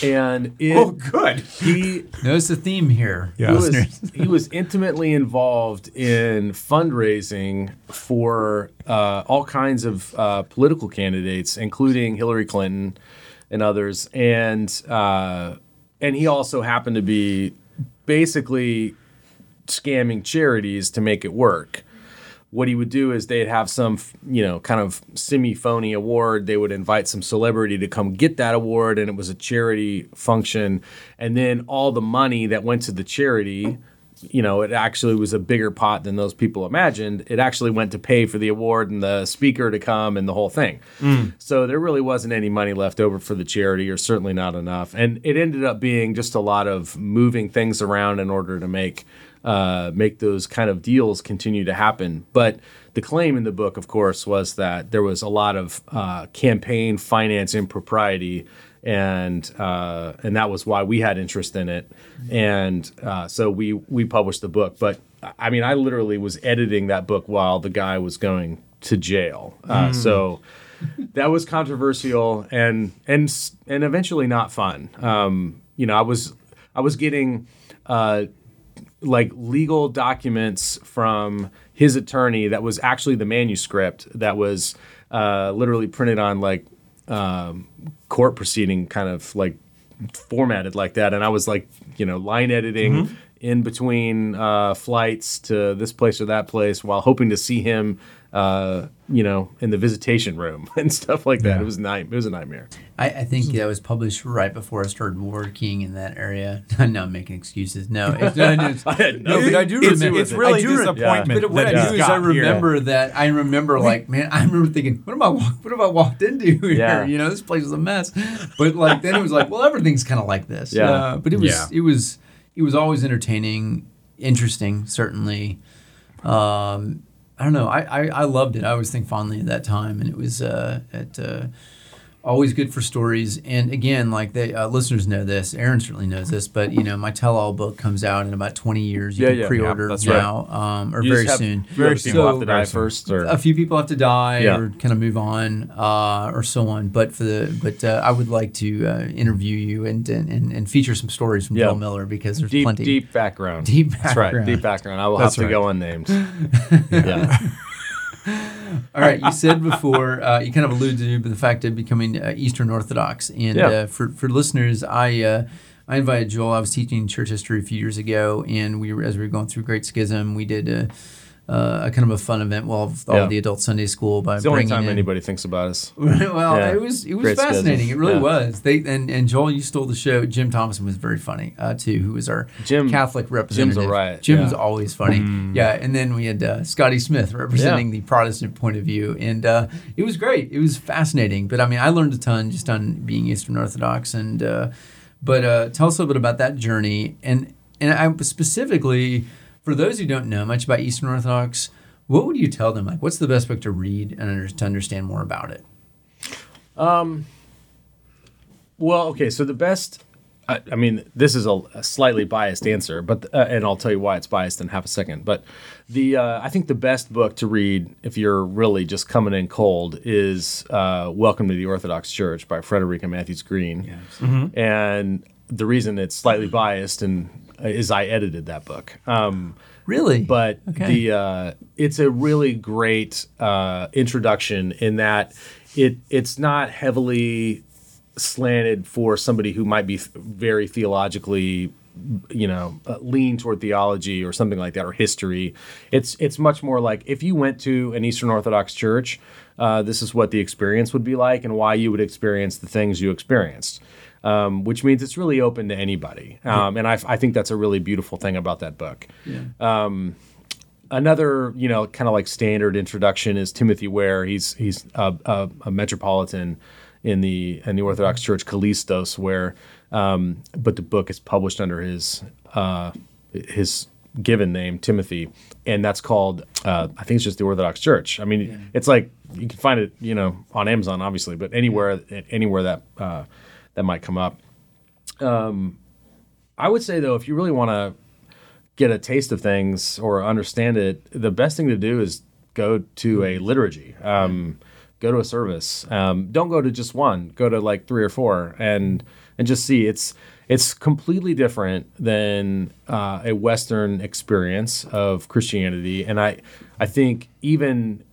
and it, oh, good. he, knows the theme here. Yeah. he, was, he was intimately involved in fundraising for uh, all kinds of uh, political candidates, including Hillary Clinton and others. And uh, and he also happened to be basically scamming charities to make it work. What he would do is they'd have some, you know, kind of semi-phony award. They would invite some celebrity to come get that award, and it was a charity function. And then all the money that went to the charity, you know, it actually was a bigger pot than those people imagined. It actually went to pay for the award and the speaker to come and the whole thing. So there really wasn't any money left over for the charity, or certainly not enough. And it ended up being just a lot of moving things around in order to make uh, make those kind of deals continue to happen. But the claim in the book, of course, was that there was a lot of uh, campaign finance impropriety and uh, and that was why we had interest in it, and uh, so we we published the book. But I mean, I literally was editing that book while the guy was going to jail, uh, so that was controversial and and and eventually not fun. Um, you know, I was I was getting uh, like legal documents from his attorney that was actually the manuscript that was uh, literally printed on like um, court proceeding kind of like formatted like that. And i was like you know line editing in between uh, flights to this place or that place while hoping to see him uh, you know in the visitation room and stuff like that it was night it was a nightmare I, I think that was published right before I started working in that area. no, I'm making excuses. No, it's, no, no, it's- I had no- no, but I do It's- remember. it's really I do re- disappointment But what that I do is I got here. remember that. I remember like, man, I remember thinking, what am I? walk- What have I walked into here? Yeah. You know, this place is a mess. But like then it was like, well, everything's kind of like this. Yeah. Uh, but it was Yeah. it was it was always entertaining, interesting, certainly. Um, I don't know. I, I, I loved it. I always think fondly of that time, and it was uh, it, uh, always good for stories. And again, like the uh, listeners know this, Aaron certainly knows this, but you know, my tell-all book comes out in about 20 years. You Yeah, can yeah. pre-order Yeah, that's right. now um, or You very soon. very soon. people So- have to die first or A few people have to die Yeah. or kind of move on uh, or so on. But for the but uh, I would like to uh, interview you and, and and and feature some stories from Yeah. Joel Miller because there's deep plenty deep background deep background. That's right. deep background i will That's have to right. go unnamed yeah All right, you said before uh, you kind of alluded to the fact of becoming uh, Eastern Orthodox, and Yeah. uh, for for listeners, I uh, I invited Joel. I was teaching church history a few years ago, and we were as we were going through Great Schism, we did a, uh, a kind of a fun event well with all Yeah. the adult Sunday school by it's the only time in. anybody thinks about us well, Yeah. it was it was Great fascinating. Schism. It really Yeah. was. They and, and Joel, you stole the show. Jim Thomason was very funny uh, too, who was our Jim- Catholic representative. Jim's riot, Jim's always funny. Yeah, and then we had uh, Scotty Smith representing the Protestant point of view, and uh, it was great. It was fascinating. But I mean, I learned a ton just on being Eastern Orthodox. And uh, but uh, tell us a little bit about that journey, and and I specifically for those who don't know much about Eastern Orthodox. What would you tell them? Like, what's the best book to read and under, to understand more about it? Well, okay, so the best. I, I mean, this is a, a slightly biased answer, but uh, and I'll tell you why it's biased in half a second. But the uh, I think the best book to read if you're really just coming in cold is uh, "Welcome to the Orthodox Church" by Frederica Mathewes-Green. Yes. And the reason it's slightly biased and is I edited that book. Um, Really? but Okay. the uh, it's a really great uh, introduction in that it it's not heavily slanted for somebody who might be very theologically you know uh, lean toward theology or something like that or history it's it's much more like if you went to an eastern orthodox church uh, this is what the experience would be like and why you would experience the things you experienced um, which means it's really open to anybody. Um, and I, I think that's a really beautiful thing about that book. Another you know kind of like standard introduction is Timothy Ware. He's he's a, a, a metropolitan in the in the Orthodox Church Kallistos, Ware um, but the book is published under his uh, his given name Timothy, and that's called uh, I think it's just the Orthodox Church. I mean, it's like you can find it you know on Amazon obviously, but anywhere anywhere that uh, that might come up. Um, I would say though, if you really want to get a taste of things or understand it, the best thing to do is go to a liturgy. Um, go to a service. Um, don't go to just one. Go to like three or four, and and just see. It's it's completely different than uh, a Western experience of Christianity, and I I think even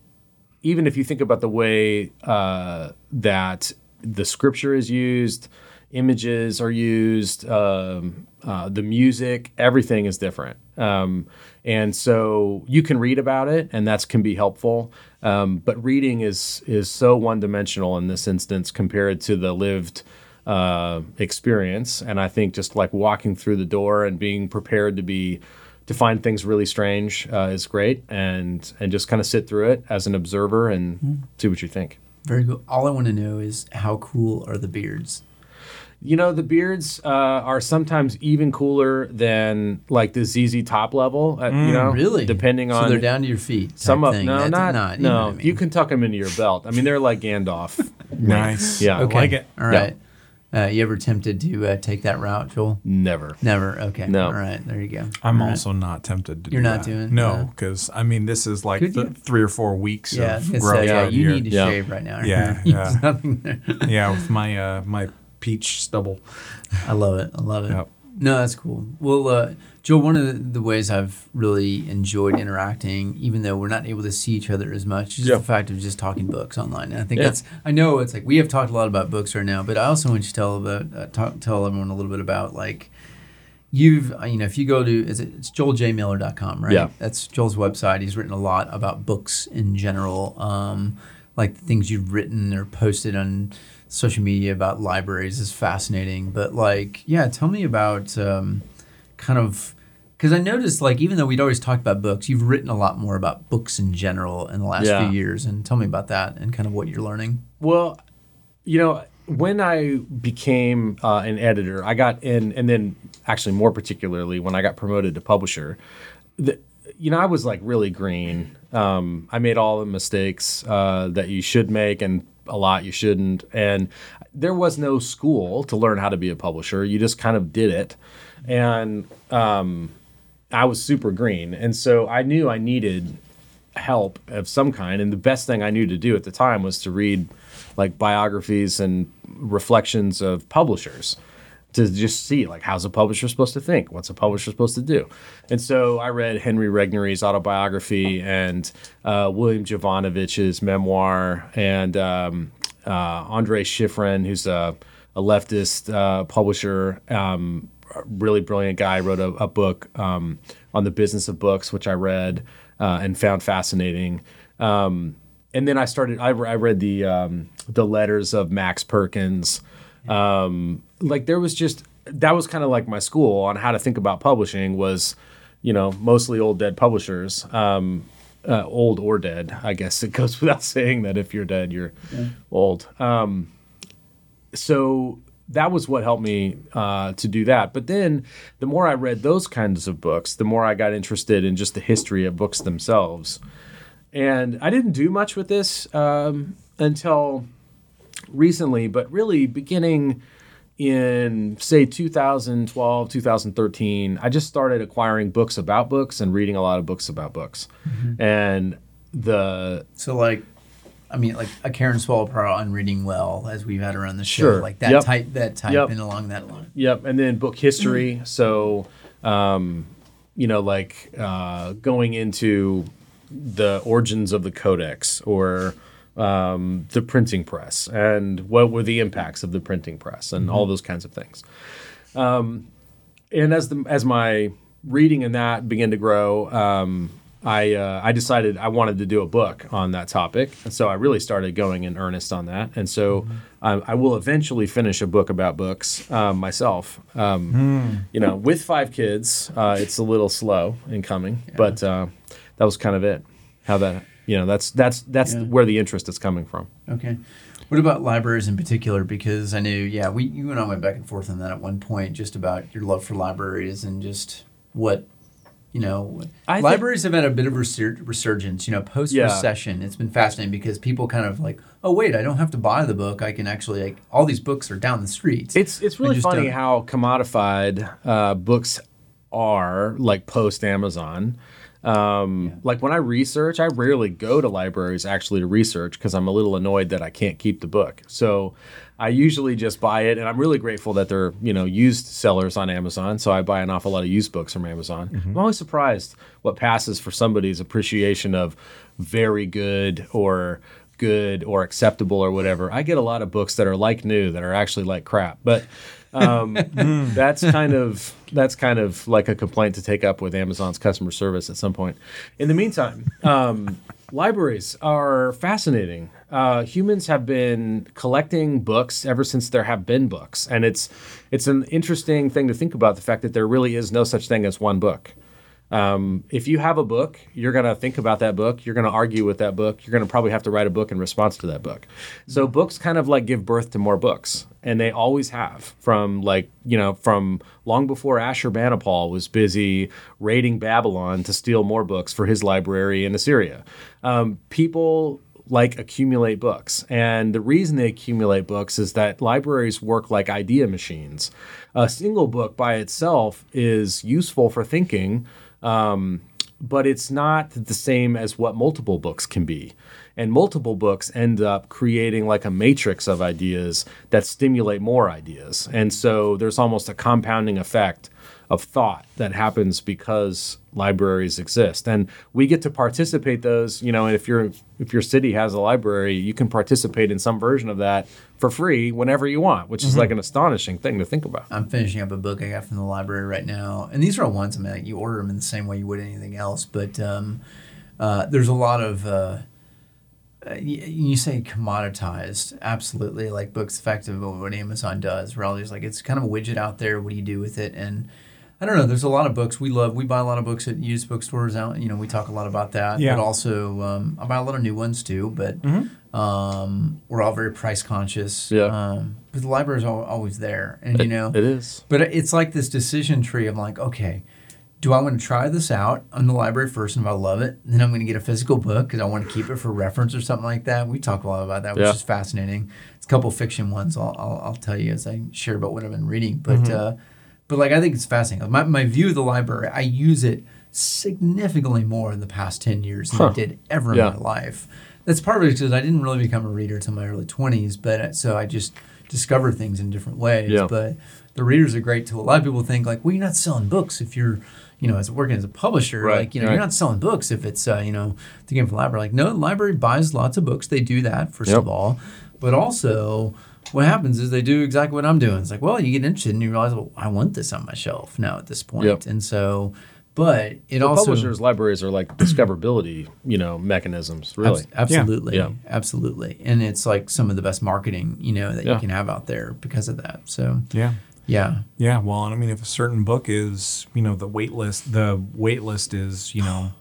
even if you think about the way uh, that the scripture is used, images are used, um, uh, the music, everything is different. Um, and so you can read about it, and that can be helpful. Um, but reading is is so one dimensional in this instance compared to the lived uh, experience. And I think just like walking through the door and being prepared to be to find things really strange uh, is great, and and just kind of sit through it as an observer and see what you think. Very good. All I want to know is how cool are the beards? You know, the beards uh, are sometimes even cooler than like the ZZ Top level. Uh, you know, Really? depending so on they're down to your feet. type some of thing. no, That's not, you know no. what I You can tuck them into your belt. I mean, they're like Gandalf. Nice. Yeah. I Okay. like it. All right. Uh, you ever tempted to uh, take that route, Joel? Never. Never. Okay. No. All right. There you go. I'm All right. also not tempted to You're do not that. doing- No, no. because I mean, this is like th- three or four weeks Yeah, of gonna growth say, yeah, you here. need to Yeah. shave right now. Yeah, yeah. nothing there. yeah, with my uh, my peach stubble. I love it. I love it. Yep. No, that's cool. Well, uh, Joe, one of the, the ways I've really enjoyed interacting, even though we're not able to see each other as much, is Yeah. the fact of just talking books online. And I think Yeah. that's. I know it's like we have talked a lot about books right now, but I also want you to tell about uh, talk, tell everyone a little bit about like you've uh, you know if you go to is it it's joeljmiller.com right Yeah. that's joel's website he's written a lot about books in general um, like the things you've written or posted on social media about libraries is fascinating but like yeah tell me about um, kind of because i noticed like even though we'd always talked about books you've written a lot more about books in general in the last Yeah. few years and tell me about that and kind of what you're learning Well, you know, when I became uh, an editor, I got in, and then actually more particularly when I got promoted to publisher, the, you know, I was like really green. Um, I made all the mistakes uh, that you should make, and a lot you shouldn't. And there was no school to learn how to be a publisher. You just kind of did it, and um, I was super green, and so I knew I needed help of some kind. And the best thing I knew to do at the time was to read like biographies and reflections of publishers to just see like how's a publisher supposed to think? What's a publisher supposed to do? And so i read henry regnery's autobiography and uh, william jovanovich's memoir and um, uh, andre schiffrin who's a, a leftist uh, publisher um, really brilliant guy wrote a, a book um, on the business of books which i read uh, and found fascinating um, and then I started. I, I read the um, the letters of Max Perkins. Um, like there was just that was kind of like my school on how to think about publishing was, you know, mostly old dead publishers, um, uh, old or dead. I guess it goes without saying that if you're dead, you're old. Um, so that was what helped me uh, to do that. But then the more I read those kinds of books, the more I got interested in just the history of books themselves. And I didn't do much with this um, until recently, but really beginning in, say, 2012, 2013, I just started acquiring books about books and reading a lot of books about books. And the So like, I mean, like a Karen Swallow on reading well, as we've had around the show, Sure. like that Yep. type, that type, Yep. and along that line. Yep, and then book history. So, um, you know, like uh, going into the origins of the codex or um, the printing press and what were the impacts of the printing press and all those kinds of things. Um, and as the as my reading in that began to grow, um, I uh, I decided I wanted to do a book on that topic, and so I really started going in earnest on that. And so I, I will eventually finish a book about books um, myself. Um, You know, with five kids, uh, it's a little slow in coming, but uh, that was kind of it. How that you know that's that's that's Yeah. where the interest is coming from. Okay. What about libraries in particular? Because I knew, yeah, we you and I went back and forth on that at one point, just about your love for libraries and just what, you know, I think- libraries have had a bit of resur- resurgence. You know, post Yeah. recession, it's been fascinating because people kind of like, oh wait, I don't have to buy the book. I can actually like all these books are down the streets. It's it's really funny don't- how commodified uh, books are, like post Amazon. Um, Like when I research, I rarely go to libraries actually to research because I'm a little annoyed that I can't keep the book. So I usually just buy it, and I'm really grateful that they're you know used sellers on Amazon. So I buy an awful lot of used books from Amazon. I'm always surprised what passes for somebody's appreciation of very good or good or acceptable or whatever. I get a lot of books that are like new that are actually like crap, but um, that's kind of that's kind of like a complaint to take up with Amazon's customer service at some point. In the meantime, um, libraries are fascinating. Uh, humans have been collecting books ever since there have been books, and it's it's an interesting thing to think about the fact that there really is no such thing as one book. Um, if you have a book, you're going to think about that book. You're going to argue with that book. You're going to probably have to write a book in response to that book. So books kind of like give birth to more books, and they always have. From like you know, from long before Ashurbanipal was busy raiding Babylon to steal more books for his library in Assyria. Um, people like accumulate books. And the reason they accumulate books is that libraries work like idea machines. A single book by itself is useful for thinking, um, but it's not the same as what multiple books can be. And multiple books end up creating like a matrix of ideas that stimulate more ideas. And so there's almost a compounding effect of thought that happens because libraries exist and we get to participate those you know and if your if your city has a library you can participate in some version of that for free whenever you want which is like an astonishing thing to think about I'm finishing up a book I got from the library right now, and these are all ones. I mean, like you order them in the same way you would anything else, but um, uh, there's a lot of. Uh, uh, you, you say commoditized, absolutely. Like books effective, what Amazon does. Reality is like it's kind of a widget out there. What do you do with it? And I don't know. There's a lot of books we love. We buy a lot of books at used bookstores. Out, you know, we talk a lot about that. Yeah. But also, um, I buy a lot of new ones too. But um, we're all very price conscious. Yeah. Um, but the library is always there, and you know, it is but it's like this decision tree of like, okay, do I want to try this out on the library first, and if I love it, then I'm going to get a physical book because I want to keep it for reference or something like that. We talk a lot about that, which Yeah. is fascinating. It's a couple fiction ones I'll, I'll, I'll tell you as I share about what I've been reading, but uh, but like I think it's fascinating. My my view of the library, I use it significantly more in the past ten years than I did ever Yeah. in my life. That's part of it because I didn't really become a reader until my early twenties, but uh, so I just discovered things in different ways. Yeah. But the reader's a great tool. A lot of people think like, well, you're not selling books if you're, you know, as working as a publisher. Right, Like, you know, right. you're not selling books if it's, uh, you know, the game from the library. Like, no, the library buys lots of books. They do that first Yep. of all, but also. What happens is they do exactly what I'm doing. It's like, well, you get interested and you realize, well, I want this on my shelf now at this point. Yep. And so, but it the also publishers libraries are like discoverability you know mechanisms really Abs- absolutely. Yeah. Absolutely. And it's like some of the best marketing, you know, that you can have out there because of that. So, Yeah. yeah. Yeah, well, and I mean, if a certain book is, you know, the wait list, the wait list is, you know,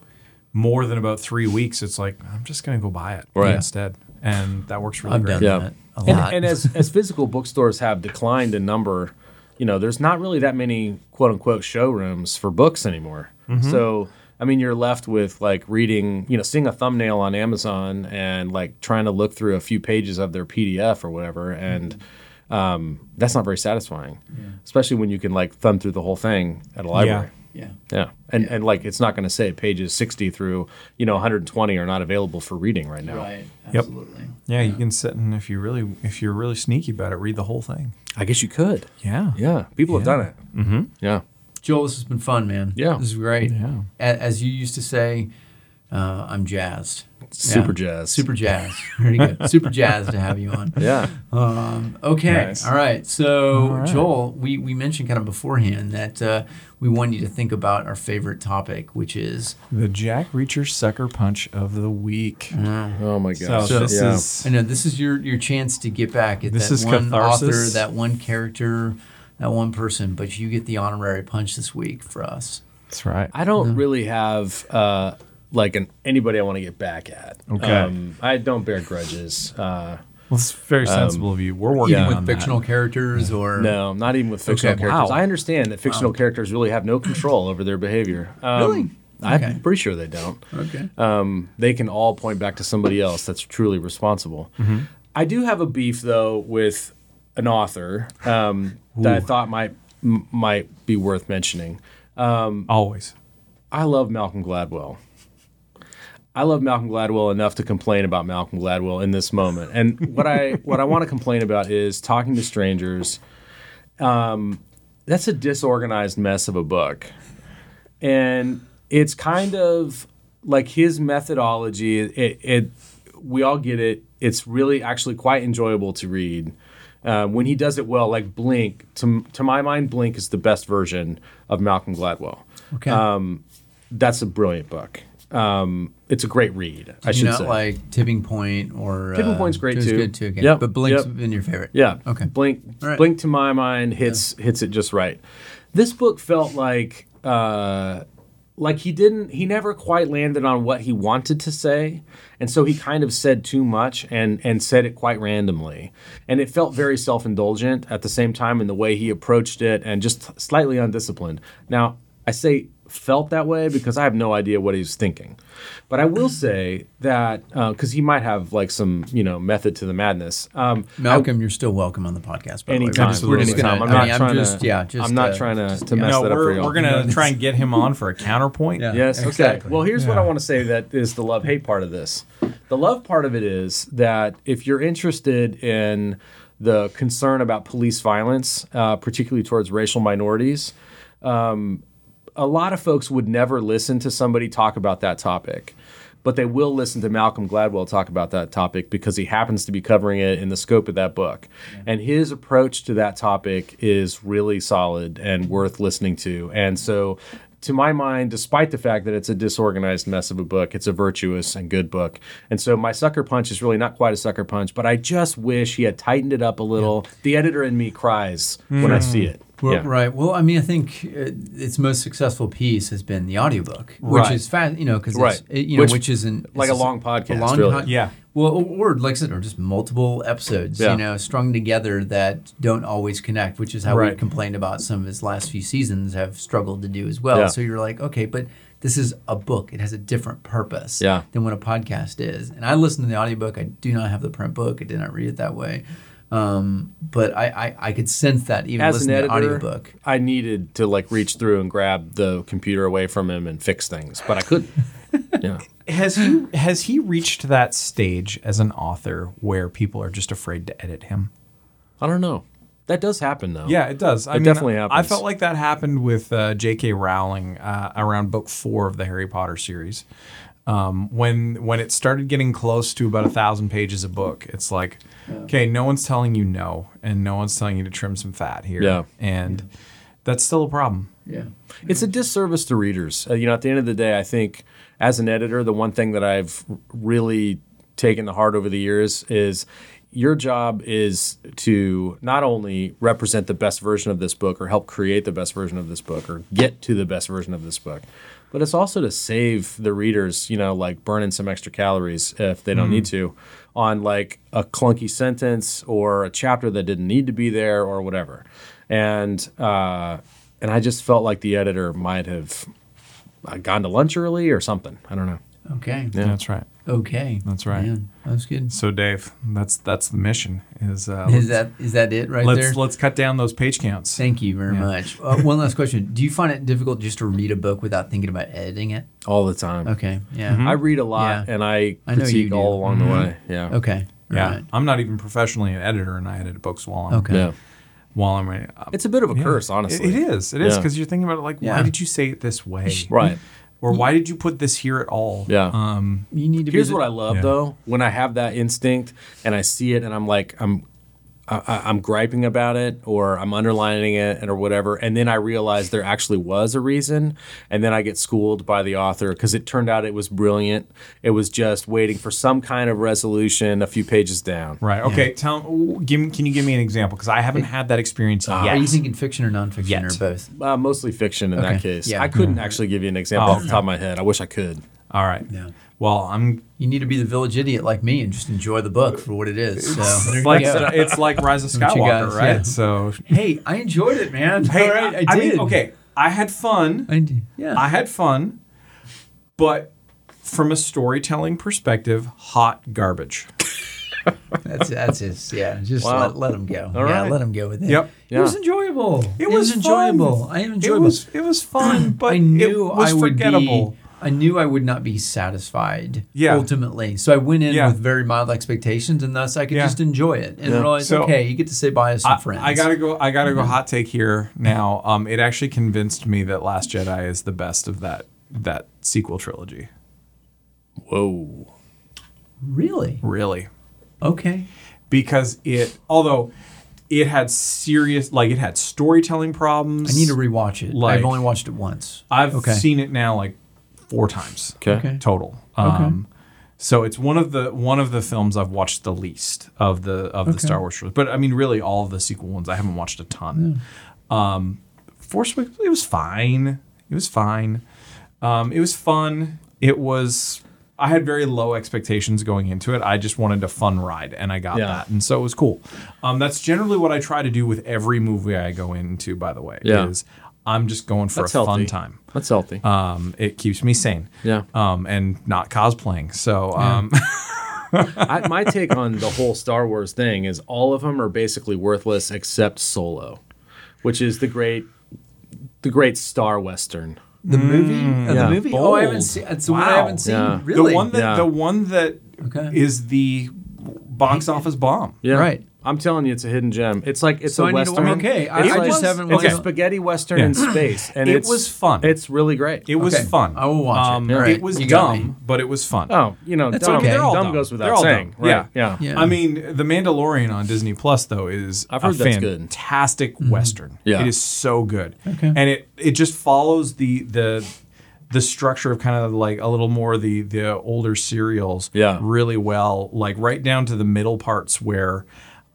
more than about three weeks, it's like I'm just gonna go buy it Right. instead, and that works really I've great. done Yeah. that a and, lot. and as as physical bookstores have declined in number, you know, there's not really that many quote unquote showrooms for books anymore. So I mean, you're left with like reading, you know, seeing a thumbnail on Amazon and like trying to look through a few pages of their PDF or whatever, and um, that's not very satisfying, especially when you can like thumb through the whole thing at a library. yeah. Yeah, Yeah. and and like it's not going to say pages 60 through, you know, 120 are not available for reading right now. Right. Yep. Absolutely. Yeah, you can sit and if you really, if you're really sneaky about it, read the whole thing. I guess you could. Yeah. Yeah, people have done it. Mm-hmm. Yeah. Joel, this has been fun, man. Yeah. This is great. Yeah. As you used to say, uh, I'm jazzed. Super Yeah. jazz. Super jazzed. Pretty good. Super jazzed to have you on. Yeah. Um, okay. Nice. All right. So, All right. Joel, we, we mentioned kind of beforehand that uh, we want you to think about our favorite topic, which is The Jack Reacher Sucker Punch of the week. Oh my gosh. So, gosh. this yeah. is I know this is your your chance to get back at This that is one author, catharsis. that one character, that one person, but you get the honorary punch this week for us. that's right. I don't really have uh, like an anybody I want to get back at. Okay. Um, I don't bear grudges. Uh, Well, it's very sensible of you. We're working Even on with that. fictional characters or no, not even with fictional Okay, characters. wow. I understand that fictional characters really have no control over their behavior. Um, Really? Okay. I'm pretty sure they don't. Okay. um, they can all point back to somebody else that's truly responsible. I do have a beef though with an author um, that I thought might m- might be worth mentioning. Always. I love Malcolm Gladwell. I love Malcolm Gladwell enough to complain about Malcolm Gladwell in this moment. And what I what I want to complain about is talking to strangers. Um, that's a disorganized mess of a book, and it's kind of like his methodology. It, it we all get it. It's really actually quite enjoyable to read. Uh, when he does it well, like Blink, to, to my mind, Blink is the best version of Malcolm Gladwell Okay. Um, that's a brilliant book. Um, it's a great read. I should not say. like Tipping Point or Tipping uh, Point's great, too. Good too. Okay. Yep, But Blink's yep. been your favorite. yeah. Okay. Blink. Right. Blink to my mind hits hits it just right. This book felt like uh, like he didn't. He never quite landed on what he wanted to say, and so he kind of said too much and and said it quite randomly, and it felt very self indulgent at the same time in the way he approached it and just slightly undisciplined. Now I say felt that way because I have no idea what he's thinking. But I will say that because he might have like some you know method to the madness. Um, Malcolm, you're still welcome on the podcast. By anytime, the way. We're just, we're just anytime. gonna. I'm I not mean, trying I'm just, to. yeah, just, I'm not uh, trying to, just- to yeah. mess no, that up for we're, you. we're gonna try and get him on for a counterpoint. Yeah. Yes. Exactly. Okay. Well, here's what I want to say that is the love hate part of this. The love part of it is that if you're interested in the concern about police violence, uh, particularly towards racial minorities, um, a lot of folks would never listen to somebody talk about that topic. But they will listen to Malcolm Gladwell talk about that topic because he happens to be covering it in the scope of that book. And his approach to that topic is really solid and worth listening to. And so, to my mind, despite the fact that it's a disorganized mess of a book, it's a virtuous and good book. And so, my sucker punch is really not quite a sucker punch, but I just wish he had tightened it up a little. The editor in me cries when I hmm. see it. Well, Yeah. Right. Well, I mean, I think uh, its most successful piece has been the audiobook, which Right. is fast, you know, because Right. you know, Which- which, isn't like a long podcast, long really. con- Yeah. Well, or like I said, or just multiple episodes, Yeah. you know, strung together that don't always connect, which is how Right. we complained about some of his last few seasons have struggled to do as well. Yeah. So you're like, okay, but this is a book; it has a different purpose Yeah. than what a podcast is. And I listened to the audiobook. I do not have the print book. I did not read it that way. Um, but I, I, I could sense that even As an listening to the editor, audiobook. I needed to like reach through and grab the computer away from him and fix things, but I couldn't. yeah. Has he has he reached that stage as an author where people are just afraid to edit him? I don't know. That does happen though. Yeah, it does. I It mean, definitely happens. I felt like that happened with uh, J.K. Rowling uh, around book four of the Harry Potter series. Um, when when it started getting close to about a thousand pages a book, it's like, okay, no one's telling you no, and no one's telling you to trim some fat here. Yeah. and that's still a problem. Yeah. It's a disservice to readers. Uh, you know, at the end of the day, I think as an editor, the one thing that I've really taken to heart over the years is your job is to not only represent the best version of this book or help create the best version of this book or get to the best version of this book, but it's also to save the readers, you know, like burning some extra calories if they don't need to on like a clunky sentence or a chapter that didn't need to be there or whatever. And uh, and I just felt like the editor might have uh, gone to lunch early or something. I don't know. Okay. Yeah. that's right. Okay. That's right. Man, that's good. So Dave, that's that's the mission. Is uh, Is that is that it right let's there? let's cut down those page counts. Thank you very Yeah. much. Uh, one last question: Do you find it difficult just to read a book without thinking about editing it? All the time. Okay. Yeah. Mm-hmm. I read a lot Yeah. and I I know you critique do. all along the way. Yeah. Okay. Yeah, Right. I'm not even professionally an editor, and I edit books while I'm Okay. Yeah. while I'm writing. It's a bit of a Yeah. curse, honestly. It- it is. It is Yeah. because you're thinking about it like, why Yeah. did you say it this way? Right. Or why did you put this here at all? Yeah. Um, You need to. Here's be what I love Yeah. though: when I have that instinct and I see it, and I'm like, I'm, I, I- I'm griping about it, or I'm underlining it, and or whatever, and then I realize there actually was a reason, and then I get schooled by the author because it turned out it was brilliant. It was just waiting for some kind of resolution a few pages down. right. Okay. Tell. Give. Can you give me an example? Because I haven't had that experience Are yet. you thinking fiction or nonfiction Yet. or both? Uh, mostly fiction in that Okay. case. Yeah. I couldn't actually give you an example Oh, off the top of my head. I wish I could. all right. Yeah. Well, I'm. You need to be the village idiot like me and just enjoy the book for what it is. So It's like it's like Rise of What you Skywalker, guys- right? yeah. So. Hey, I enjoyed it, man. Hey, All right, I, I, did. mean, okay. I had fun. I did. Yeah. I had fun, but from a storytelling perspective, hot garbage. That's that's his. Yeah, just Wow. let, let him go. All yeah, right. let him go with it. Yep. It was enjoyable. It was enjoyable. fun. I am It was it was fun, but I knew it was I would forgettable. be. I knew I would not be satisfied. Yeah. Ultimately, so I went in Yeah. with very mild expectations, and thus I could Yeah. just enjoy it and Yeah. realize, So- okay, you get to say bye to some I, friends. I gotta go. I gotta go. Hot take here now. Um, it actually convinced me that Last Jedi is the best of that that sequel trilogy. Whoa. really. Really, Okay. because it although it had serious like it had storytelling problems. I need to rewatch it. Like- I've only watched it once. I've okay. seen it now like four times. Okay. Okay. total. Um, so it's one of the one of the films I've watched the least of the of the Okay. Star Wars trilogy. But I mean, really, all of the sequel ones I haven't watched a ton. Um, Force Awakens, it was fine. It was fine. Um, it was fun. It was. I had very low expectations going into it. I just wanted a fun ride, and I got Yeah. that, and so it was cool. Um, that's generally what I try to do with every movie I go into. By the way, Yeah. is I'm just going for That's a fun time. That's healthy. Um, it keeps me sane. Yeah. Um, and not cosplaying. So um, I, my take on the whole Star Wars thing is all of them are basically worthless except Solo, which is the great, the great Star Western. The movie? Uh, yeah. The movie? Oh, I haven't seen. It's the one I Wow. haven't seen. Yeah. Really? the one that Yeah. the one that is Okay. the box office bomb. Yeah. Right. I'm telling you, it's a hidden gem. It's like it's So a I need to- western. okay, I- It's I like- just haven't It's a spaghetti western Yeah. in space, and It it's, was fun. It's really great. It was Okay, fun. I will watch it. Um, It right, was you dumb, but it was fun. oh, you know, That's dumb, okay. They're all dumb dumb. goes They're without all saying. dumb. Right? Yeah. yeah. Yeah. I mean, The Mandalorian on Disney Plus though is I've a heard that's good. fantastic western. Yeah. It is so good. Okay. And it it just follows the the the structure of kind of like a little more the the older serials Yeah. really well, like right down to the middle parts where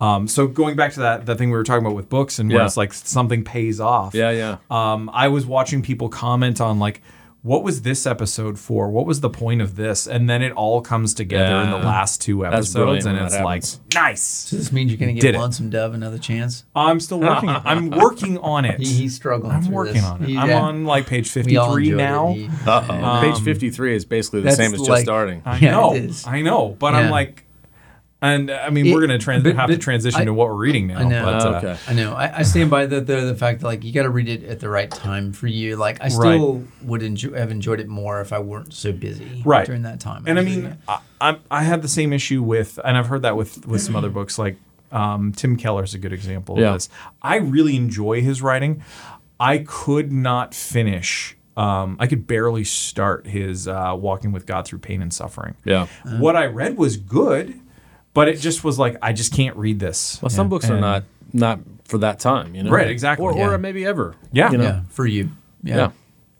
um, so going back to that that thing we were talking about with books and where Yeah. it's like something pays off. Yeah, yeah. Um, I was watching people comment on like, what was this episode for? What was the point of this? And then it all comes together in the Yeah. last two episodes, brilliant and when it's that like happens. nice. So this means you're going to Did give it. Lonesome Dove another chance? I'm still working. I'm working on it. He, he's struggling. I'm through working this. on it. He- I'm yeah. on like page We all 53 enjoyed it. now. He- Uh oh. Page Um, 53 is basically the that's same as just like- starting. I Yeah, know. it is. I know. But Yeah. I'm like, and I mean, It- we're gonna trans- have to transition I- to what we're reading now. I know. But, uh, okay. I know. I, I stand by the, the the fact that like you got to read it at the right time for you. Like I still would enjoy have enjoyed it more if I weren't so busy Right. during that time. And I was reading mean. I, I I had the same issue with, and I've heard that with with some other books. Like um, Tim Keller's a good example Yeah. of this. I really enjoy his writing. I could not finish. Um, I could barely start his uh, Walking with God Through Pain and Suffering. Yeah. What I read was good, but it just was like I just can't read this. Well, some Yeah. books are And- not not for that time, you know. Right, exactly, Or, yeah. or maybe ever. Yeah. You know. yeah, for you. Yeah. Yeah.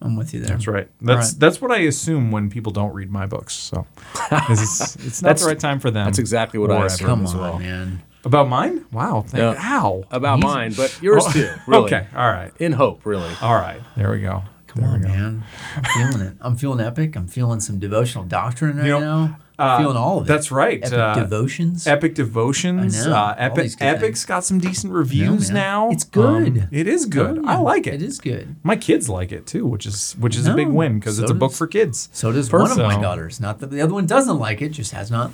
I'm with you there. That's right. That's right. that's what I assume when people don't read my books. So it's, it's not That's- the right time for them. That's exactly what I or assume ever. Come as on, well. man. About mine? Wow. Thank Yeah. How? About mine, but yours too. Really. Okay. All right. In hope, really. All right. There we go. Come on, man. I'm feeling it. I'm feeling epic. I'm feeling some devotional doctrine right You know, now. Uh, feeling all of it. That's right. Epic Uh, devotions. Epic Devotions. I know, Uh, Epic Epic's things. got some decent reviews now. It's good. Um, it is good. Oh, I like it. It is good. My kids like it too, which is which is a big win because so it's a book does- for kids. So does one of my daughters. Not that the other one doesn't like it, just has not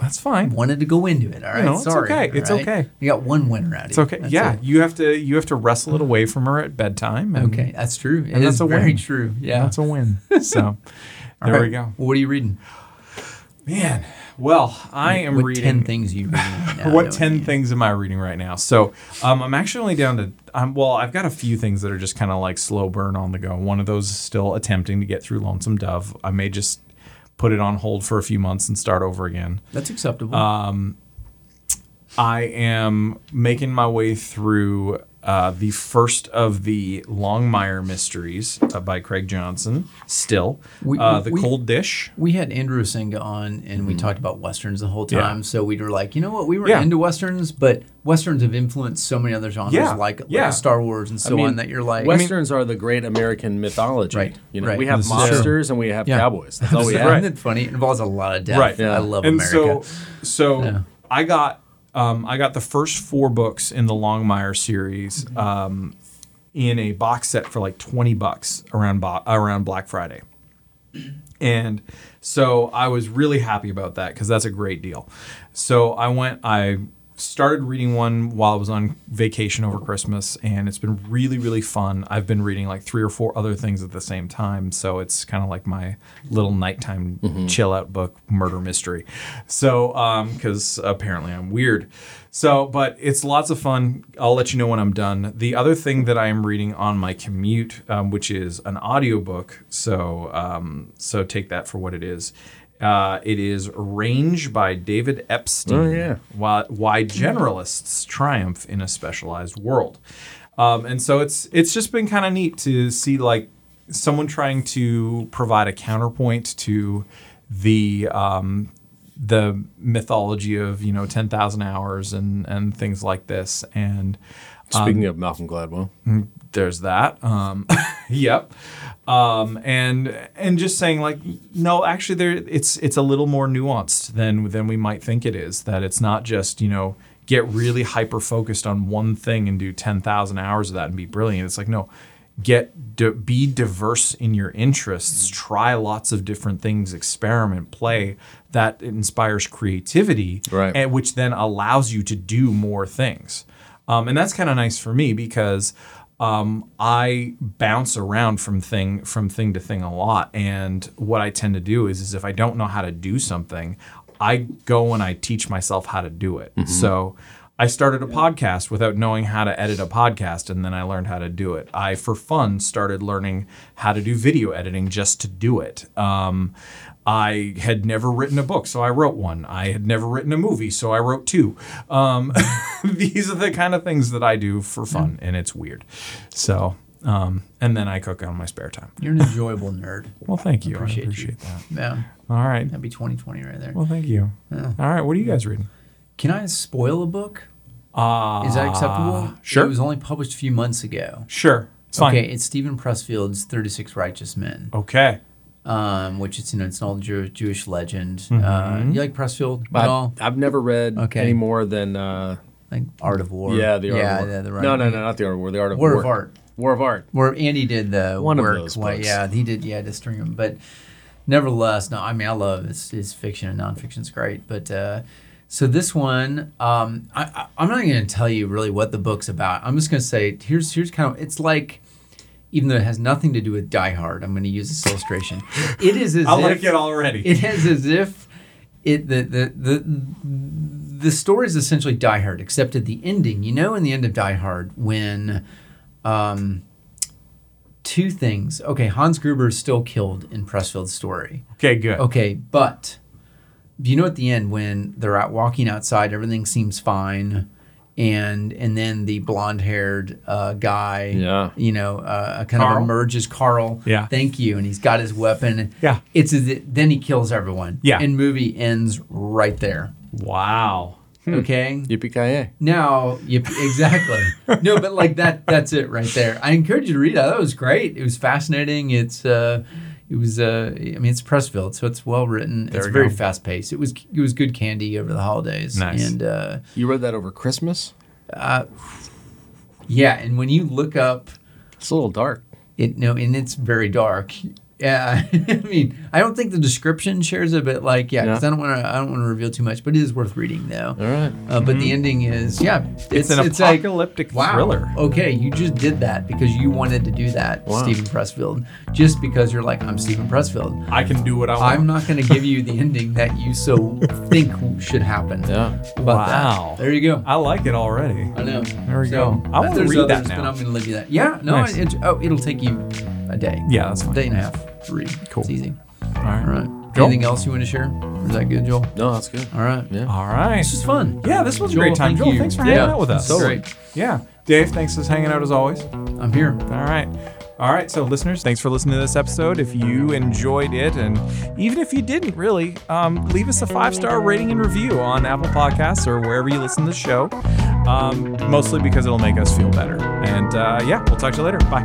That's fine. wanted to go into it. All right, know, it's sorry. okay. It's right? okay. You got one winner out of it. It's okay. That's yeah, it. you have to you have to wrestle it away from her at bedtime. And Okay, that's true. It And that's a very win. true. Yeah. That's a win. So there right. we go. Well, what are you reading? Man, well, I am what reading. ten things you reading what 10 you? things am I reading right now? So um, I'm actually only down to, um, well, I've got a few things that are just kind of like slow burn on the go. One of those is still attempting to get through Lonesome Dove. I may just put it on hold for a few months and start over again. That's acceptable. I am making my way through uh, the first of the Longmire mysteries uh, by Craig Johnson, still. We- uh, the we- Cold Dish. we had Andrew Singa on, and we talked about westerns the whole Mm-hmm. Yeah. time. So we were like, you know what, we were Yeah. into westerns, but westerns have influenced so many other genres, Yeah, like, like yeah. Star Wars and so I mean, on. That you're like, Westerns are the great American mythology. Right, You know, right. we have This monsters and we have Yeah. cowboys. That's all we Isn't it funny? It involves a lot of death. Right. I love and America. so so Yeah. I got um, I got the first four books in the Longmire series Mm-hmm. um, in a box set for like twenty bucks around bo- around Black Friday, and so I was really happy about that because that's a great deal. So I went I started reading one while I was on vacation over Christmas, and it's been really really fun. I've been reading like three or four other things at the same time, so it's kind of like my little nighttime chill out book, murder mystery. So um, because apparently I'm weird. So, but it's lots of fun. I'll let you know when I'm done. The other thing that I am reading on my commute, um, which is an audiobook, so um, so take that for what it is. Uh, it is Range by David Epstein. Oh, yeah. Why, why generalists triumph in a specialized world. Um, and so it's it's just been kind of neat to see like someone trying to provide a counterpoint to the um, the mythology of you know ten thousand hours and and things like this. And Speaking of Malcolm Gladwell, there's that. Um, yep. Um, and and just saying like no, actually there it's it's a little more nuanced than than we might think it is. That it's not just you know get really hyper focused on one thing and do ten thousand hours of that and be brilliant. It's like no, get di- be diverse in your interests, try lots of different things, experiment, play. That inspires creativity, Right. and which then allows you to do more things. Um, and that's kind of nice for me because um, I bounce around from thing from thing to thing a lot. And what I tend to do is, is if I don't know how to do something, I go and I teach myself how to do it. So I started a podcast without knowing how to edit a podcast, and then I learned how to do it. I, for fun, started learning how to do video editing just to do it. Um, I had never written a book, so I wrote one. I had never written a movie, so I wrote two. Um, these are the kind of things that I do for fun, and it's weird. So, um, and then I cook on my spare time. You're an enjoyable nerd. Well, thank you. Appreciate I appreciate that. Yeah, All right. that'd be 2020 right there. Well, thank you. All right. What are you guys reading? Can I spoil a book? Uh, Is that acceptable? Sure. It was only published a few months ago. Sure. It's fine. Okay, it's Steven Pressfield's 36 Righteous Men, Okay. Um, which is you know it's an old Jew- Jewish legend. Mm-hmm. Uh, you like Pressfield at all? I've, I've never read Okay. any more than uh, Like Art of War? yeah the art yeah, of war. yeah, the right. no, no, no, not the art of war. The art of War war. of Art. War of art. Where Andy did the One of work. those why- books. yeah, he did. Yeah, to string them. But nevertheless, no. I mean, I love his, his fiction and nonfiction nonfiction's great. But uh, so this one, um, I, I, I'm not going to tell you really what the book's about. I'm just going to say here's here's kind of it's like. Even though it has nothing to do with Die Hard, I'm going to use this illustration. It is as if. I if like it already. it is as if it the the the the story is essentially Die Hard, except at the ending. You know, in the end of Die Hard, when um, two things. Okay, Hans Gruber is still killed in Pressfield's story. okay. Good. Okay, but you know at the end when they're out walking outside, everything seems fine. And and then the blonde haired uh, guy, Yeah. you know, uh, kind Carl? of emerges. Carl, Yeah. thank you. And he's got his weapon. Yeah. It's as if, then he kills everyone. Yeah. And movie ends right there. Wow. Okay. Yippee ki Now, you, exactly. no, but like that. That's it right there. I encourage you to read that. That was great. It was fascinating. It's. uh it was uh, I mean, it's Pressfield, so it's well written. There it's very go. fast paced. It was it was good candy over the holidays. Nice. And uh, You read that over Christmas? Uh, yeah, and when you look up It's a little dark. it, no, and it's very dark. Yeah, I mean, I don't think the description shares it, but like, yeah, because Yeah. I don't want to, I don't want to reveal too much, but it is worth reading though. All right. Uh, but the ending is, yeah, It's, an like, apocalyptic wow, thriller. Okay, you just did that because you wanted to do that, Wow. Steven Pressfield. Just because you're like, I'm Steven Pressfield. I can do what I want. I'm not going to give you the ending that you so think should happen. Yeah. How about that? Wow. There you go. I like it already. I know. There we So, go. I wanna there's read that others, now. I'm going to leave you that. Yeah. No. Nice. It, oh, it'll take you a day. Yeah, that's A fine. day and a half three. Cool. It's easy. All right. All right. Joel? Anything else you want to share? Is that good, Joel? No, that's good. All right. Yeah. All right. This is fun. Yeah, this was a great time. thank Joel, you. thanks for hanging Yeah, out with us. so great. Yeah. Dave, thanks for hanging out as always. I'm here. All right. All right. So, listeners, thanks for listening to this episode. If you enjoyed it, and even if you didn't really, um, leave us a five star rating and review on Apple Podcasts or wherever you listen to the show, um, mostly because it'll make us feel better. And uh, yeah, we'll talk to you later. Bye.